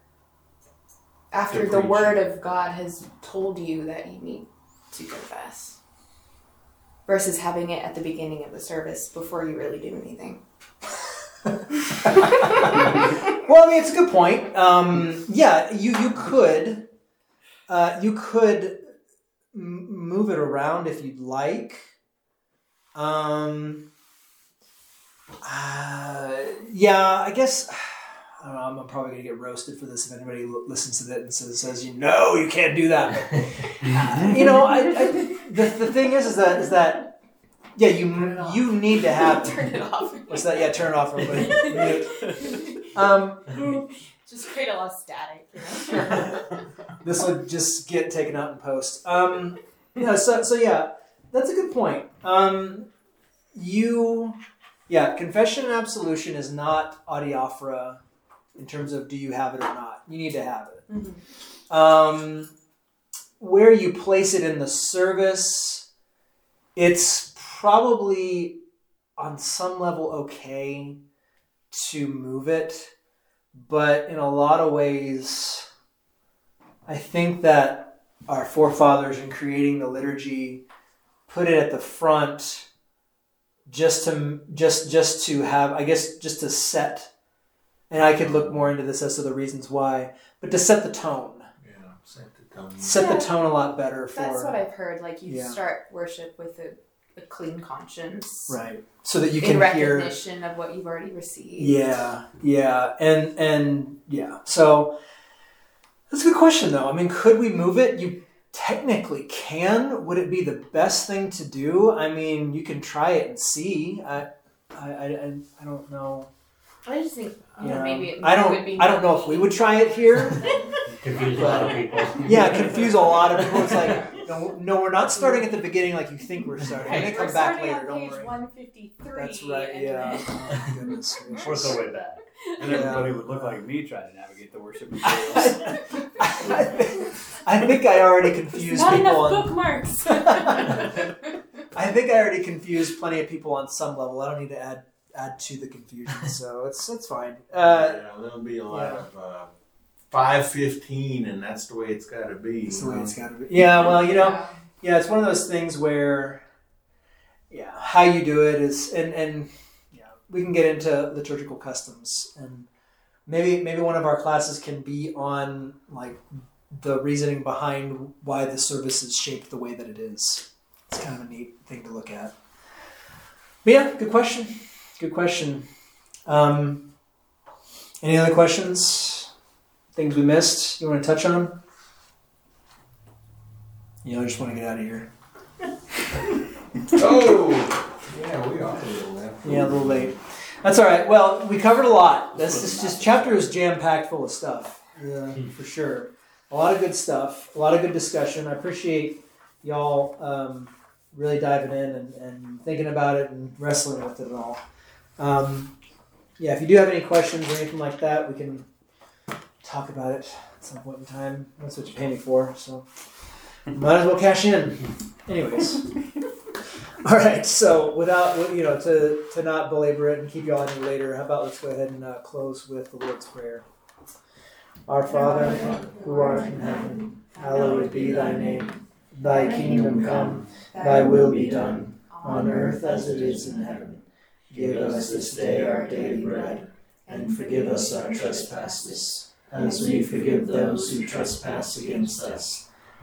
after The preaching. word of God has told you that you need to confess, versus having it at the beginning of the service before you really do anything. well, I mean, it's a good point. Um, yeah, you you could uh, you could move it around if you'd like. Um, uh, yeah, I guess. I don't know, I'm probably gonna get roasted for this if anybody l- listens to that and says, says you know you can't do that. But, uh, you know, I, I the, the thing is is that is that yeah you Turn it off. you need to have Turn it off. what's that yeah turn it off everybody. Mute. Um, Just create a lot of static. You know? this would just get taken out in post. Um, yeah, so so yeah, that's a good point. Um, you, yeah, confession and absolution is not adiaphora in terms of do you have it or not. You need to have it. Mhm. Um, where you place it in the service, it's probably on some level okay to move it, but in a lot of ways, I think that our forefathers in creating the liturgy put it at the front just to just just to have I guess just to set and I could look more into this as to the reasons why, but to set the tone. Yeah, set the tone. Set Yeah. the tone a lot better for That's what I've heard. Like you Yeah. start worship with a, a clean conscience, right. So that you in can hear recognition of what you've already received. Yeah, yeah, and and yeah. So that's a good question, though. I mean, could we move it? You technically can. Would it be the best thing to do? I mean, you can try it and see. I, I, I, I- I don't know. I just think you Yeah. know, maybe it I don't. be I don't know if we would try it here. Confuse a lot of people. yeah, confuse a lot of people. It's like, no, no, we're not starting at the beginning like you think we're starting. We're gonna come We're back starting later. on Don't page worry. 153. That's right. Yeah. then- Oh, goodness gracious. Fourth the way back. And Yeah. everybody would look like me trying to navigate the worship materials. I, think, I think I already confused Not people enough on. bookmarks. I think I already confused plenty of people on some level. I don't need to add add to the confusion, so it's it's fine. Uh, yeah, there'll be a lot yeah. of uh, five fifteen, and that's the way it's got to be. it's you the way know? it's got to be. Yeah, well, you know, Yeah. yeah, it's one of those things where, yeah, how you do it is, and and yeah, we can get into liturgical customs, and maybe maybe one of our classes can be on like the reasoning behind why the service is shaped the way that it is. It's kind of a neat thing to look at. But yeah, good question. Good question. Um, any other questions? Things we missed? You want to touch on? You know, I just want to get out of here. Oh, yeah, we are a little left. Yeah, a little late. That's all right. Well, we covered a lot. This this, this chapter is jam packed full of stuff. Yeah, for sure. A lot of good stuff. A lot of good discussion. I appreciate y'all um, really diving in and, and thinking about it and wrestling with it and all. Um, yeah, if you do have any questions or anything like that, we can talk about it at some point in time. That's what you pay me for, so might as well cash in. Anyways. All right, so without you know to to not belabor it and keep you all any later, how about let's go ahead and uh, close with the Lord's prayer. Our Father, who art in heaven, hallowed be thy name. Thy kingdom come, thy will be done, on earth as it is in heaven. Give us this day our daily bread, and forgive us our trespasses, as we forgive those who trespass against us.